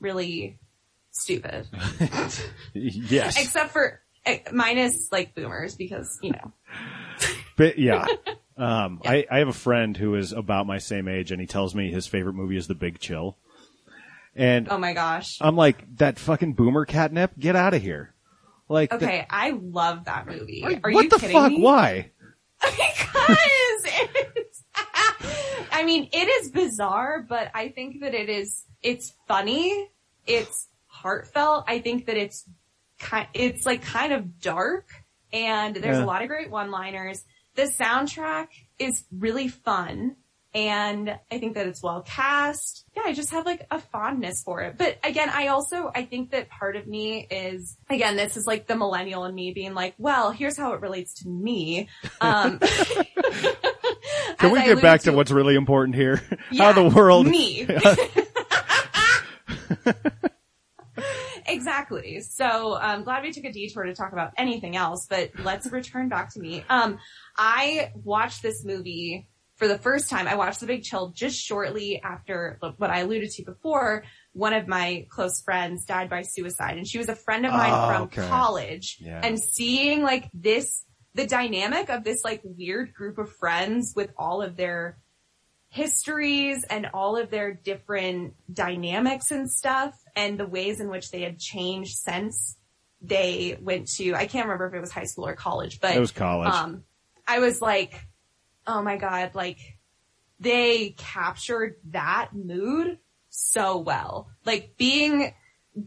really stupid. Yes. Except for, eh, minus like boomers because, you know, But yeah. Um, I, I have a friend who is about my same age and he tells me his favorite movie is The Big Chill. And oh my gosh. I'm like, that fucking boomer catnip, get out of here. Like, the- Okay, I love that movie. Are what you the kidding fuck? me? Why? because it's, I mean, it is bizarre, but I think that it is, it's funny. It's heartfelt. I think that it's kind, it's like kind of dark and there's Yeah. a lot of great one-liners. The soundtrack is really fun. And I think that it's well cast. Yeah, I just have like a fondness for it. But again, I also, I think that part of me is, again, this is like the millennial in me being like, well, here's how it relates to me. Um, Can we get back to what's really important here? How the world, Me. exactly. So I'm glad we took a detour to talk about anything else, but let's return back to me. Um, I watched this movie for the first time. I watched The Big Chill just shortly after what I alluded to before. One of my close friends died by suicide and she was a friend of mine Oh, from okay. college Yeah. and seeing like this, the dynamic of this like weird group of friends with all of their histories and all of their different dynamics and stuff and the ways in which they had changed since they went to, I can't remember if it was high school or college, but It was college. um, I was like, oh my God, like they captured that mood so well. Like being,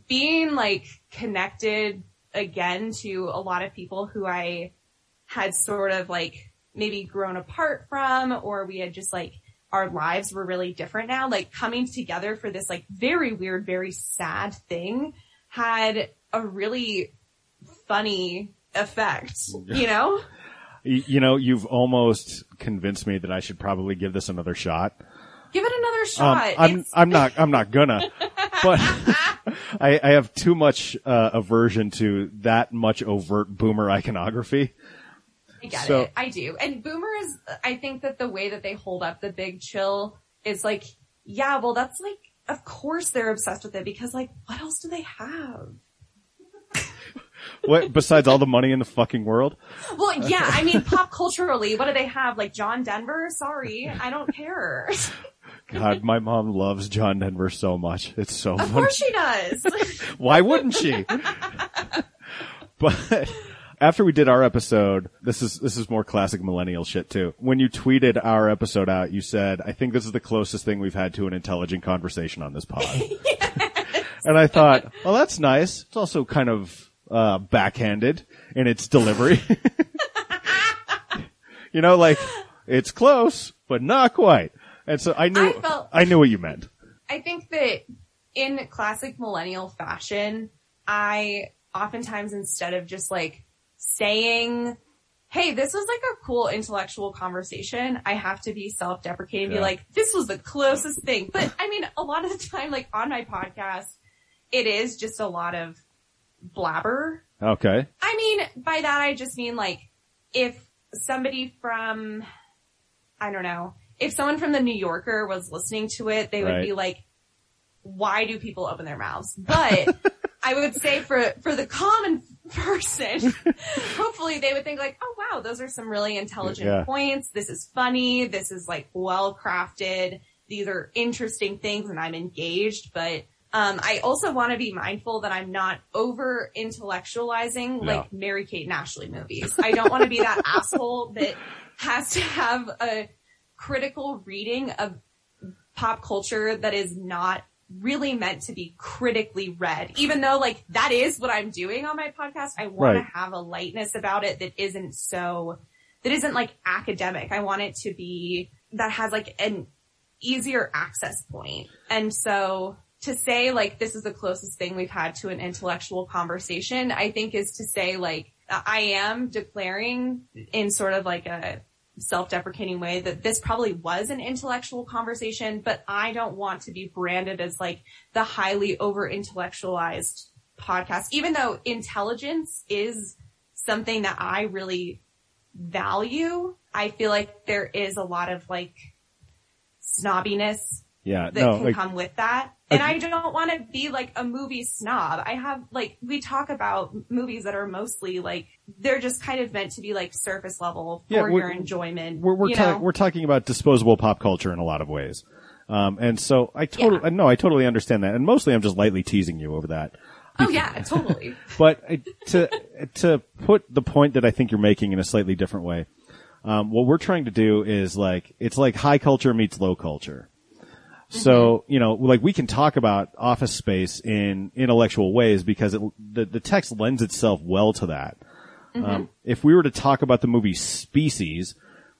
being like connected again to a lot of people who I had sort of like maybe grown apart from or we had just like our lives were really different now. Like coming together for this like very weird, very sad thing had a really funny effect, you know? You know, you've almost convinced me that I should probably give this another shot. Give it another Um, shot. I'm, I'm not, I'm not gonna, but I, I have too much, uh, aversion to that much overt boomer iconography. I get So- it. I do. And boomers, I think that the way that they hold up the big chill is like, yeah, well, that's like, of course they're obsessed with it because like, what else do they have? What, besides all the money in the fucking world? Well, yeah, I mean, pop culturally, what do they have? Like John Denver? Sorry, I don't care. God, my mom loves John Denver so much. It's so Of funny. course she does. Why wouldn't she? but after we did our episode, this is this is more classic millennial shit too. When you tweeted our episode out, you said, "I think this is the closest thing we've had to an intelligent conversation on this pod." And I thought, "Well, that's nice. It's also kind of uh, backhanded in its delivery." you know, like it's close, but not quite. And so I knew I felt- I knew what you meant. I think that in classic millennial fashion, I oftentimes instead of just like saying, Hey, this was like a cool intellectual conversation. I have to be self-deprecating and Yeah. be like, this was the closest thing. But I mean, a lot of the time, like on my podcast, it is just a lot of blabber. Okay. I mean, by that I just mean like, if somebody from, I don't know, if someone from the New Yorker was listening to it, they would Right. be like, why do people open their mouths? But I would say for, for the common person, hopefully they would think like, oh wow, those are some really intelligent Yeah. points. This is funny. This is like well crafted. These are interesting things and I'm engaged, but um, I also want to be mindful that I'm not over intellectualizing Yeah. like Mary Kate and Ashley movies. I don't want to be that asshole that has to have a critical reading of pop culture that is not really meant to be critically read. Even though like that is what I'm doing on my podcast, I want Right. to have a lightness about it that isn't so, that isn't like academic. I want it to be, that has like an easier access point. And so to say like this is the closest thing we've had to an intellectual conversation, I think is to say like I am declaring in sort of like a self-deprecating way that this probably was an intellectual conversation, but I don't want to be branded as like the highly over-intellectualized podcast, even though intelligence is something that I really value. I feel like there is a lot of like snobbiness Yeah, that no, can like, come with that. And I don't want to be like a movie snob. I have like, we talk about movies that are mostly like, they're just kind of meant to be like surface level Yeah, for we're- your enjoyment. we're we're, ta- we're talking about disposable pop culture in a lot of ways. Um, and so I totally, Yeah. no, I totally understand that. And mostly I'm just lightly teasing you over that. oh yeah, totally. But to, to put the point that I think you're making in a slightly different way, um, what we're trying to do is like, it's like high culture meets low culture. So, you know, like we can talk about office space in intellectual ways because it, the, the text lends itself well to that. Um, if we were to talk about the movie Species,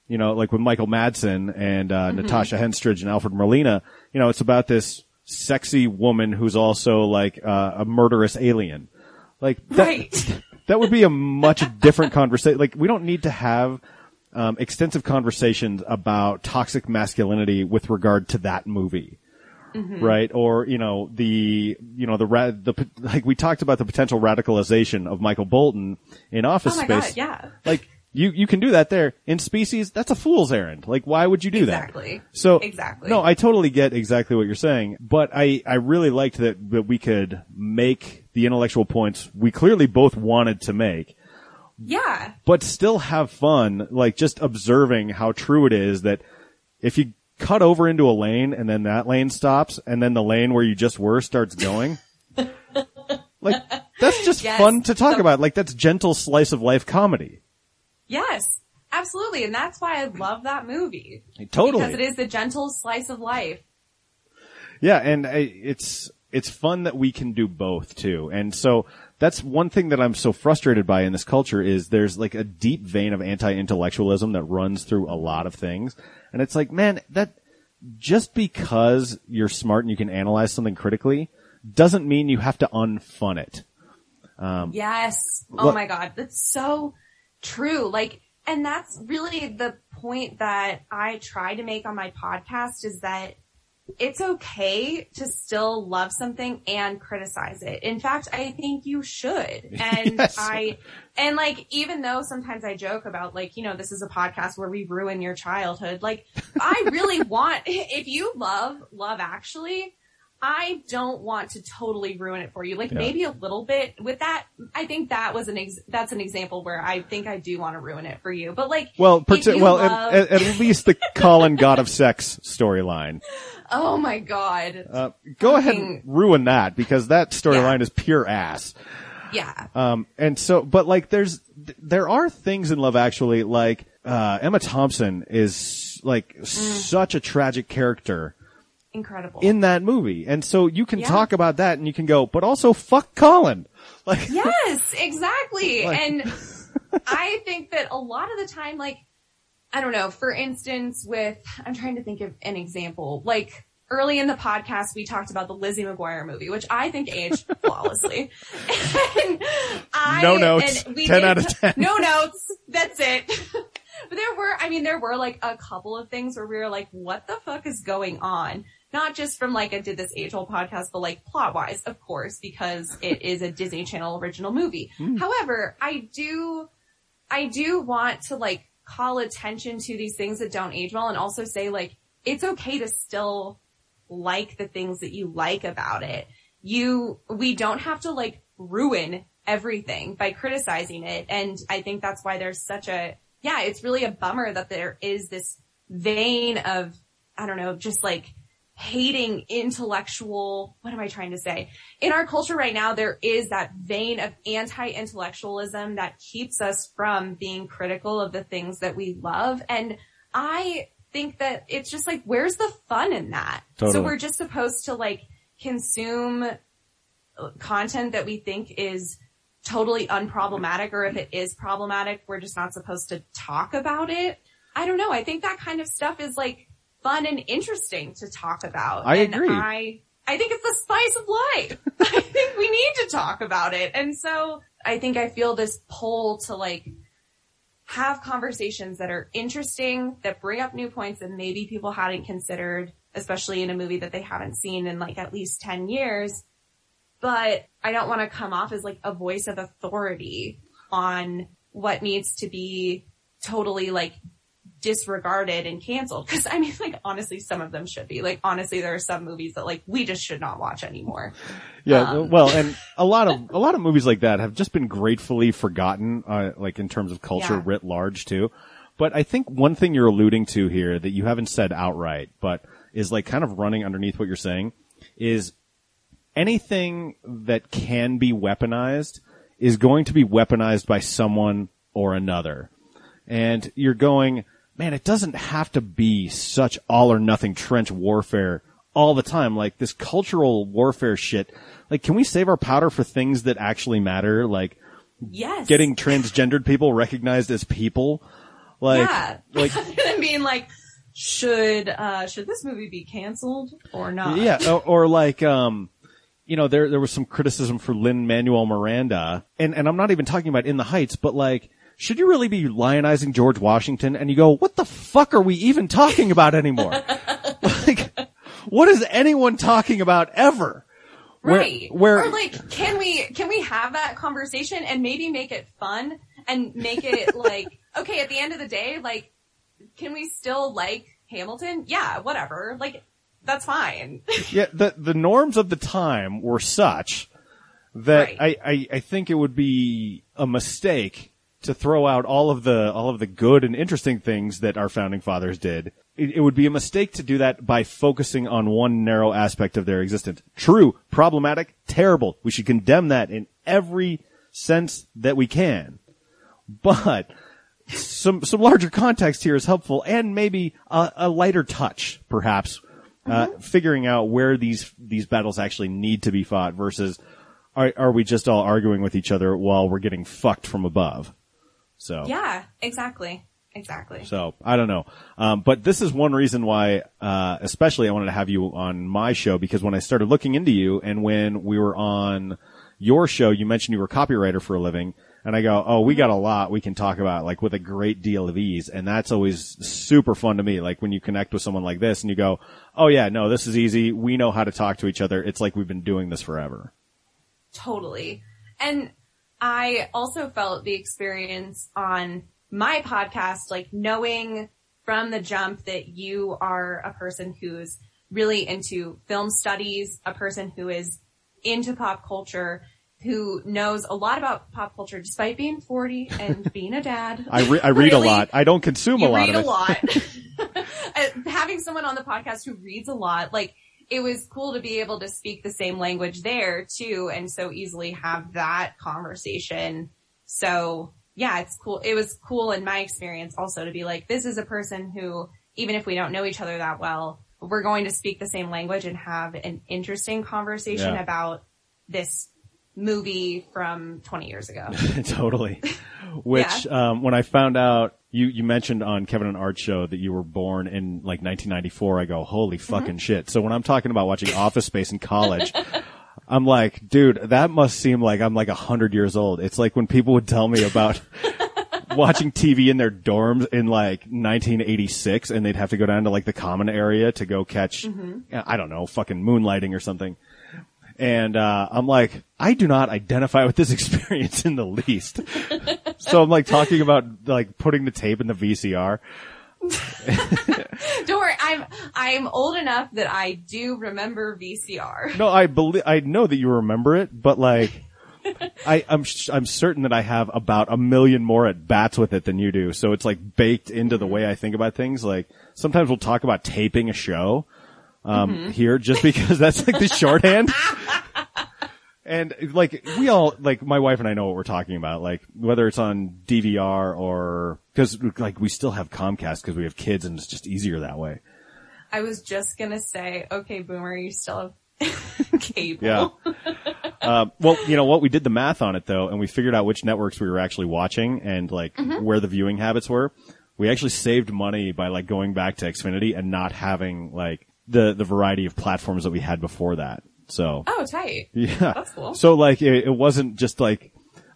you know, like with Michael Madsen and uh, Natasha Henstridge and Alfred Molina, you know, it's about this sexy woman who's also like uh, a murderous alien. Like that, Right. that would be a much different conversation. Like we don't need to have um, extensive conversations about toxic masculinity with regard to that movie. Mm-hmm. Right, or you know the you know the ra- the like we talked about the potential radicalization of Michael Bolton in Office Oh my Space. God, yeah. Like you you can do that there in Species. That's a fool's errand. Like why would you do Exactly. that? So Exactly. No, I totally get exactly what you're saying, but I I really liked that that we could make the intellectual points we clearly both wanted to make Yeah. but still have fun, like just observing how true it is that if you cut over into a lane and then that lane stops and then the lane where you just were starts going, like that's just Yes. fun to talk about. Like that's gentle slice of life comedy. Yes. Absolutely. And that's why I love that movie. Totally. Because it is the gentle slice of life. Yeah, and I, it's it's fun that we can do both too. And so that's one thing that I'm so frustrated by in this culture is there's like a deep vein of anti-intellectualism that runs through a lot of things. And it's like, man, that just because you're smart and you can analyze something critically doesn't mean you have to unfun it. Um, yes. Oh What- my God. That's so true. Like, and that's really the point that I try to make on my podcast is that it's okay to still love something and criticize it. In fact, I think you should. And Yes. I, and like, even though sometimes I joke about like, you know, this is a podcast where we ruin your childhood, like, I really want, if you love Love Actually, I don't want to totally ruin it for you. Like Yeah. maybe a little bit with that. I think that was an ex- that's an example where I think I do want to ruin it for you. But like, Well, you well, love- at, at, at least the Colin God of Sex storyline. oh my god, Uh, go ahead and ruin that because that storyline Yeah. is pure ass. yeah, Um, and so, but like, there's, there are things in Love Actually, like, uh, Emma Thompson is like Mm. such a tragic character incredible. in that movie. And so you can Yeah. talk about that and you can go, but also fuck Colin. Like, yes, exactly. Like- and I think that a lot of the time, like, I don't know, for instance, with, I'm trying to think of an example, like, early in the podcast, we talked about the Lizzie McGuire movie, which I think aged flawlessly. and I, No notes. and we 10 did- out of 10. No notes. That's it. but there were, I mean, there were like a couple of things where we were like, what the fuck is going on? Not just from like a did this age old podcast, but like plot wise, of course, because it is a Disney Channel original movie. Hmm. However, I do, I do want to like call attention to these things that don't age well and also say like, it's okay to still like the things that you like about it. You, we don't have to like ruin everything by criticizing it. And I think that's why there's such a, yeah, it's really a bummer that there is this vein of, I don't know, just like hating intellectual, what am I trying to say? In our culture right now, there is that vein of anti-intellectualism that keeps us from being critical of the things that we love. And I think that it's just like, where's the fun in that? So we're just supposed to like consume content that we think is totally unproblematic or if it is problematic, we're just not supposed to talk about it. I don't know. I think that kind of stuff is like fun and interesting to talk about. I and agree. I, I think it's the spice of life. I think we need to talk about it. And so I think I feel this pull to like have conversations that are interesting, that bring up new points that maybe people hadn't considered, especially in a movie that they haven't seen in like at least 10 years. But I don't want to come off as like a voice of authority on what needs to be totally like disregarded and canceled. Cause I mean, like honestly, some of them should be. Like honestly, there are some movies that like we just should not watch anymore. Yeah, Um, well, and a lot of a lot of movies like that have just been gratefully forgotten, uh, like in terms of culture Yeah. writ large too. But I think one thing you're alluding to here that you haven't said outright, but is like kind of running underneath what you're saying, is anything that can be weaponized is going to be weaponized by someone or another. And you're going, man, it doesn't have to be such all or nothing trench warfare all the time. Like this cultural warfare shit. Like, can we save our powder for things that actually matter? Like Yes. getting transgendered people recognized as people. Like, yeah. like, and being like, should, uh, should this movie be canceled or not? yeah, or, or like, um, you know, there, there was some criticism for Lin-Manuel Miranda, and, and I'm not even talking about In the Heights, but like, should you really be lionizing George Washington? And you go, what the fuck are we even talking about anymore? like, what is anyone talking about ever? Where- Right. Where, or like, can we, can we have that conversation and maybe make it fun and make it like, okay, at the end of the day, like, can we still like Hamilton? Yeah, whatever. Like, that's fine. yeah, the the norms of the time were such that Right. I, I, I think it would be a mistake to throw out all of the all of the good and interesting things that our founding fathers did. It, it would be a mistake to do that by focusing on one narrow aspect of their existence. True, problematic, terrible. We should condemn that in every sense that we can. But some some larger context here is helpful, and maybe a, a lighter touch, perhaps, uh, figuring out where these these battles actually need to be fought versus are are we just all arguing with each other while we're getting fucked from above? So yeah, exactly. Exactly. so I don't know, um, but this is one reason why, uh, especially I wanted to have you on my show because when I started looking into you and when we were on your show, you mentioned you were a copywriter for a living, and I go, oh, we got a lot we can talk about like with a great deal of ease, and that's always super fun to me. Like when you connect with someone like this and you go, oh yeah, no, this is easy. We know how to talk to each other. It's like we've been doing this forever. Totally. And I also felt the experience on my podcast, like knowing from the jump that you are a person who's really into film studies, a person who is into pop culture, who knows a lot about pop culture despite being 40 and being a dad. I, re- I read Really? a lot. I don't consume a lot read of it. a lot. Uh, Having someone on the podcast who reads a lot, like it was cool to be able to speak the same language there too, and so easily have that conversation. So yeah, it's cool. It was cool in my experience also to be like, this is a person who, even if we don't know each other that well, we're going to speak the same language and have an interesting conversation Yeah. about this movie from 20 years ago. totally. Which, um, when I found out you, you mentioned on Kevin and Art show that you were born in like 1994, I go, holy fucking shit. So when I'm talking about watching Office Space in college, I'm like, dude, that must seem like I'm like a hundred years old. It's like when people would tell me about watching TV in their dorms in like 1986 and they'd have to go down to like the common area to go catch, I don't know, fucking moonlighting or something. And, uh, I'm like, I do not identify with this experience in the least. so I'm like talking about like putting the tape in the VCR. Don't worry, I'm I'm old enough that I do remember VCR. No, I believe, I know that you remember it, but like, I, I'm, sh- I'm certain that I have about a million more at bats with it than you do. So it's like baked into the way I think about things. Like sometimes we'll talk about taping a show, um, here just because that's like the shorthand. And like we all like my wife and I know what we're talking about. Like whether it's on DVR or because like we still have Comcast because we have kids and it's just easier that way. I was just gonna say, okay, Boomer, you still have cable. Yeah. um, well, you know what? We did the math on it though, and we figured out which networks we were actually watching and like where the viewing habits were. We actually saved money by like going back to Xfinity and not having like the the variety of platforms that we had before that. So Oh, tight. yeah, That's cool. So like it, it wasn't just like.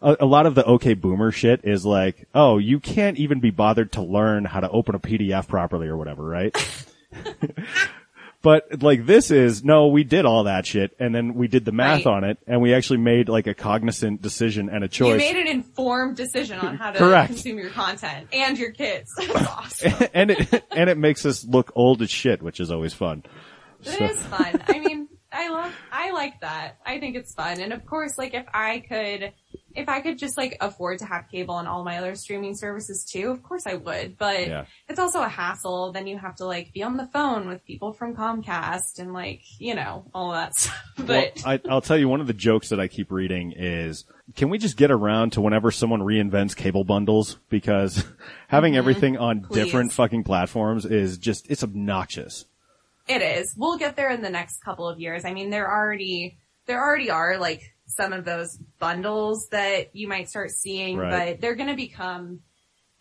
A, a lot of the OK Boomer shit is like, oh, you can't even be bothered to learn how to open a PDF properly or whatever, right? But like this is no, we did all that shit, and then we did the math Right. on it, and we actually made like a cognizant decision and a choice. You choice. made an informed decision on how to Correct. consume your content and your kids. That's awesome. and it and it makes us look old as shit, which is always fun. It is fun. I mean, I love, I like that. I think it's fun. And of course, like if I could, if I could just like afford to have cable and all my other streaming services too, of course I would. But Yeah. it's also a hassle. Then you have to like be on the phone with people from Comcast and like, you know, all that stuff. Well, But I, I'll tell you one of the jokes that I keep reading is, can we just get around to whenever someone reinvents cable bundles? Because having everything on Mm-hmm. Please. different fucking platforms is just, it's obnoxious. It is. We'll get there in the next couple of years. I mean, there already, there already are like some of those bundles that you might start seeing, Right. but they're going to become,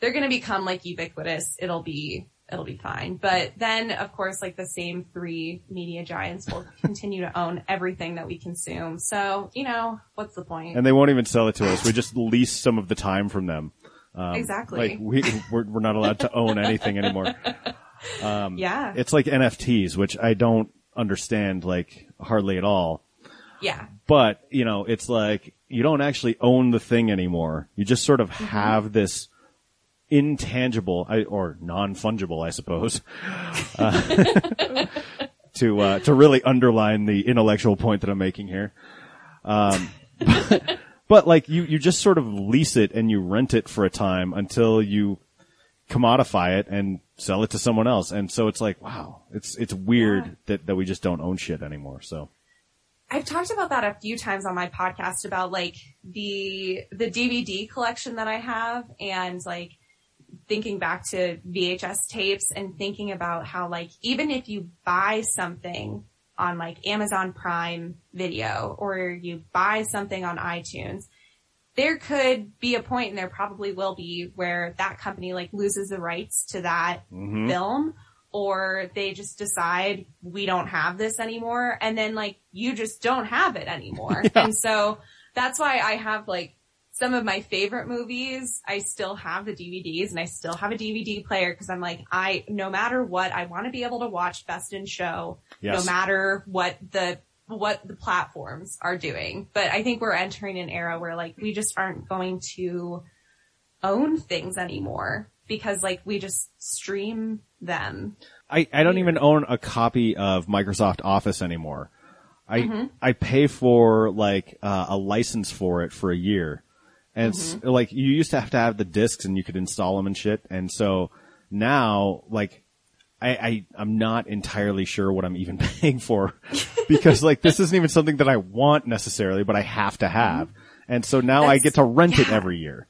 they're going to become like ubiquitous. It'll be, it'll be fine. But then of course, like the same three media giants will continue to own everything that we consume. So, you know, what's the point? And they won't even sell it to us. We just lease some of the time from them. Um, exactly. Like we, we're, we're not allowed to own anything anymore. yeah. It's like NFTs, which I don't understand like hardly at all. yeah. But, you know, it's like you don't actually own the thing anymore. You just sort of Mm-hmm. have this intangible I, or non-fungible, I suppose, uh, to, uh, to really underline the intellectual point that I'm making here. Um, but, but like you, you just sort of lease it and you rent it for a time until you commodify it and sell it to someone else. And so it's like, wow, it's, it's weird Yeah. that, that we just don't own shit anymore. So. I've talked about that a few times on my podcast about like the the DVD collection that I have and like thinking back to VHS tapes and thinking about how like even if you buy something on like Amazon Prime Video or you buy something on iTunes, there could be a point and there probably will be where that company like loses the rights to that mm-hmm. film or they just decide we don't have this anymore and then like you just don't have it anymore. And so that's why I have like some of my favorite movies, I still have the DVDs and I still have a DVD player because I'm like, I, no matter what, I want to be able to watch Best in Show Yes. no matter what the, what the platforms are doing. But I think we're entering an era where like we just aren't going to own things anymore because like we just stream them. I, I don't even own a copy of Microsoft Office anymore. I Mm-hmm. I pay for like uh, a license for it for a year, and it's Mm-hmm. like you used to have to have the discs and you could install them and shit. And so now, like, I, I I'm not entirely sure what I'm even paying for because like this isn't even something that I want necessarily, but I have to have. And so now I Mm-hmm. Get to rent it every year.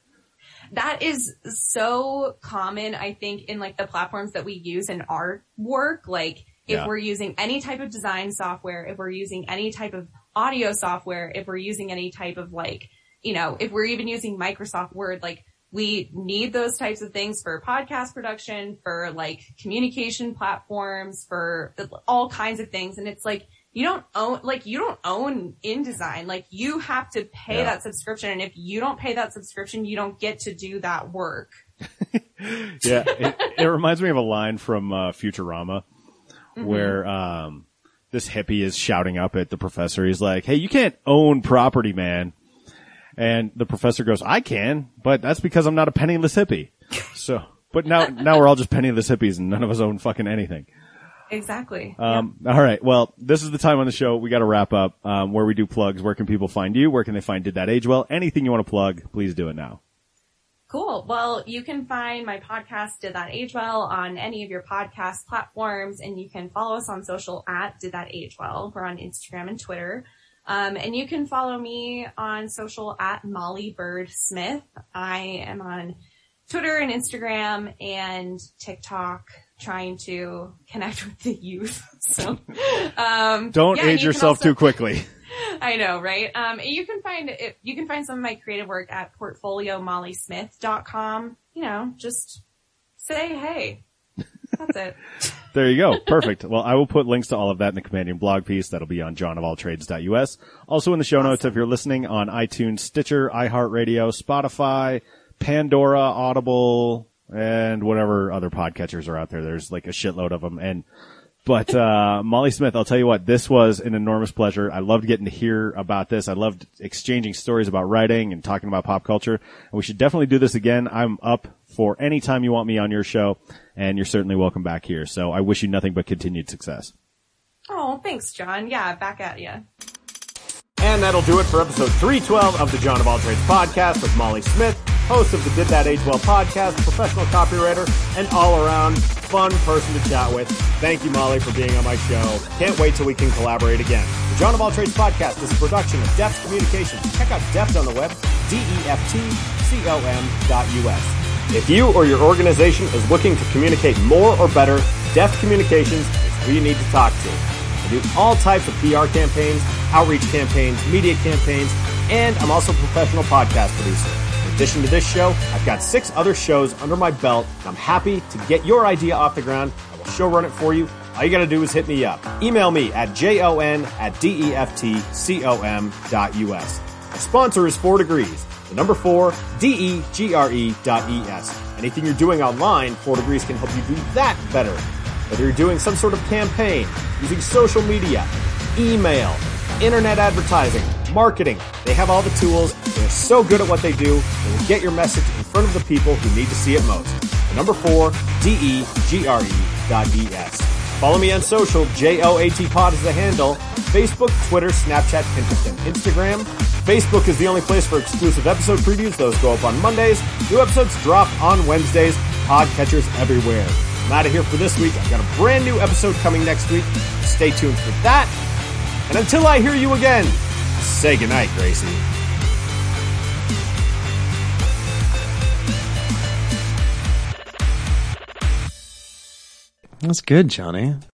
That is so common, I think, in like the platforms that we use in our work. Like if Yeah. we're using any type of design software, if we're using any type of audio software, if we're using any type of like, you know, if we're even using Microsoft Word, like we need those types of things for podcast production, for like communication platforms, for all kinds of things. And it's like, you don't own, like you don't own InDesign. Like you have to pay Yeah. that subscription. And if you don't pay that subscription, you don't get to do that work. Yeah, it, it reminds me of a line from uh, Futurama where um, this hippie is shouting up at the professor. He's like, "Hey, you can't own property, man." And the professor goes, "I can, but that's because I'm not a penniless hippie." So, but now now we're all just penniless hippies, and none of us own fucking anything. exactly. Um, all right. Well, this is the time on the show. We got to wrap up, um, where we do plugs. Where can people find you? Where can they find Did That Age Well? Anything you want to plug, please do it now. Cool. Well, you can find my podcast, Did That Age Well, on any of your podcast platforms, and you can follow us on social at Did That Age Well. We're on Instagram and Twitter. Um, and you can follow me on social at Molly Bird Smith. I am on Twitter and Instagram and TikTok trying to connect with the youth. So, um, Don't yeah, age you yourself also- too quickly. I know, right? Um, you can find it, you can find some of my creative work at portfoliomollysmith.com. You know, just say hey. That's it. There you go. Perfect. well, I will put links to all of that in the companion blog piece. That'll be on johnofalltrades.us. Also in the show notes, if you're listening on iTunes, Stitcher, iHeartRadio, Spotify, Pandora, Audible, and whatever other podcatchers are out there. There's like a shitload of them. And, but, uh, Molly Smith, I'll tell you what, this was an enormous pleasure. I loved getting to hear about this. I loved exchanging stories about writing and talking about pop culture. And we should definitely do this again. I'm up for any time you want me on your show and you're certainly welcome back here. So I wish you nothing but continued success. Oh, thanks, John. Yeah, back at you. And that'll do it for episode 312 of the John of All Trades podcast with Molly Smith, host of the Did That Age Well podcast, professional copywriter, and all around fun person to chat with. Thank you, Molly, for being on my show. Can't wait till we can collaborate again. The John of All Trades podcast is a production of Deft Communications. Check out Deft on the web, D-E-F-T-C-O-M dot U-S. If you or your organization is looking to communicate more or better, Deft Communications is who you need to talk to. I do all types of PR campaigns, outreach campaigns, media campaigns, and I'm also a professional podcast producer. Addition to this show, I've got six other shows under my belt, and I'm happy to get your idea off the ground. I will show run it for you. All you gotta do is hit me up. Email me at jon at D-E-F-T-C-O-M dot U-S. Our sponsor is Four Degrees. The number four, D-E-G-R-E dot E-S. Anything you're doing online, Four Degrees can help you do that better. Whether you're doing some sort of campaign, using social media, email, internet advertising, marketing, they have all the tools. They're so good at what they do. They will get your message in front of the people who need to see it most. Number four, D-E-G-R-E dot E-S. Follow me on social, J-O-A-T pod is the handle. Facebook, Twitter, Snapchat, Pinterest, and Instagram. Facebook is the only place for exclusive episode previews. Those go up on Mondays. New episodes drop on Wednesdays. Podcatchers everywhere. I'm out of here for this week. I've got a brand new episode coming next week. Stay tuned for that. And until I hear you again, say goodnight, Gracie. That's good, Johnny.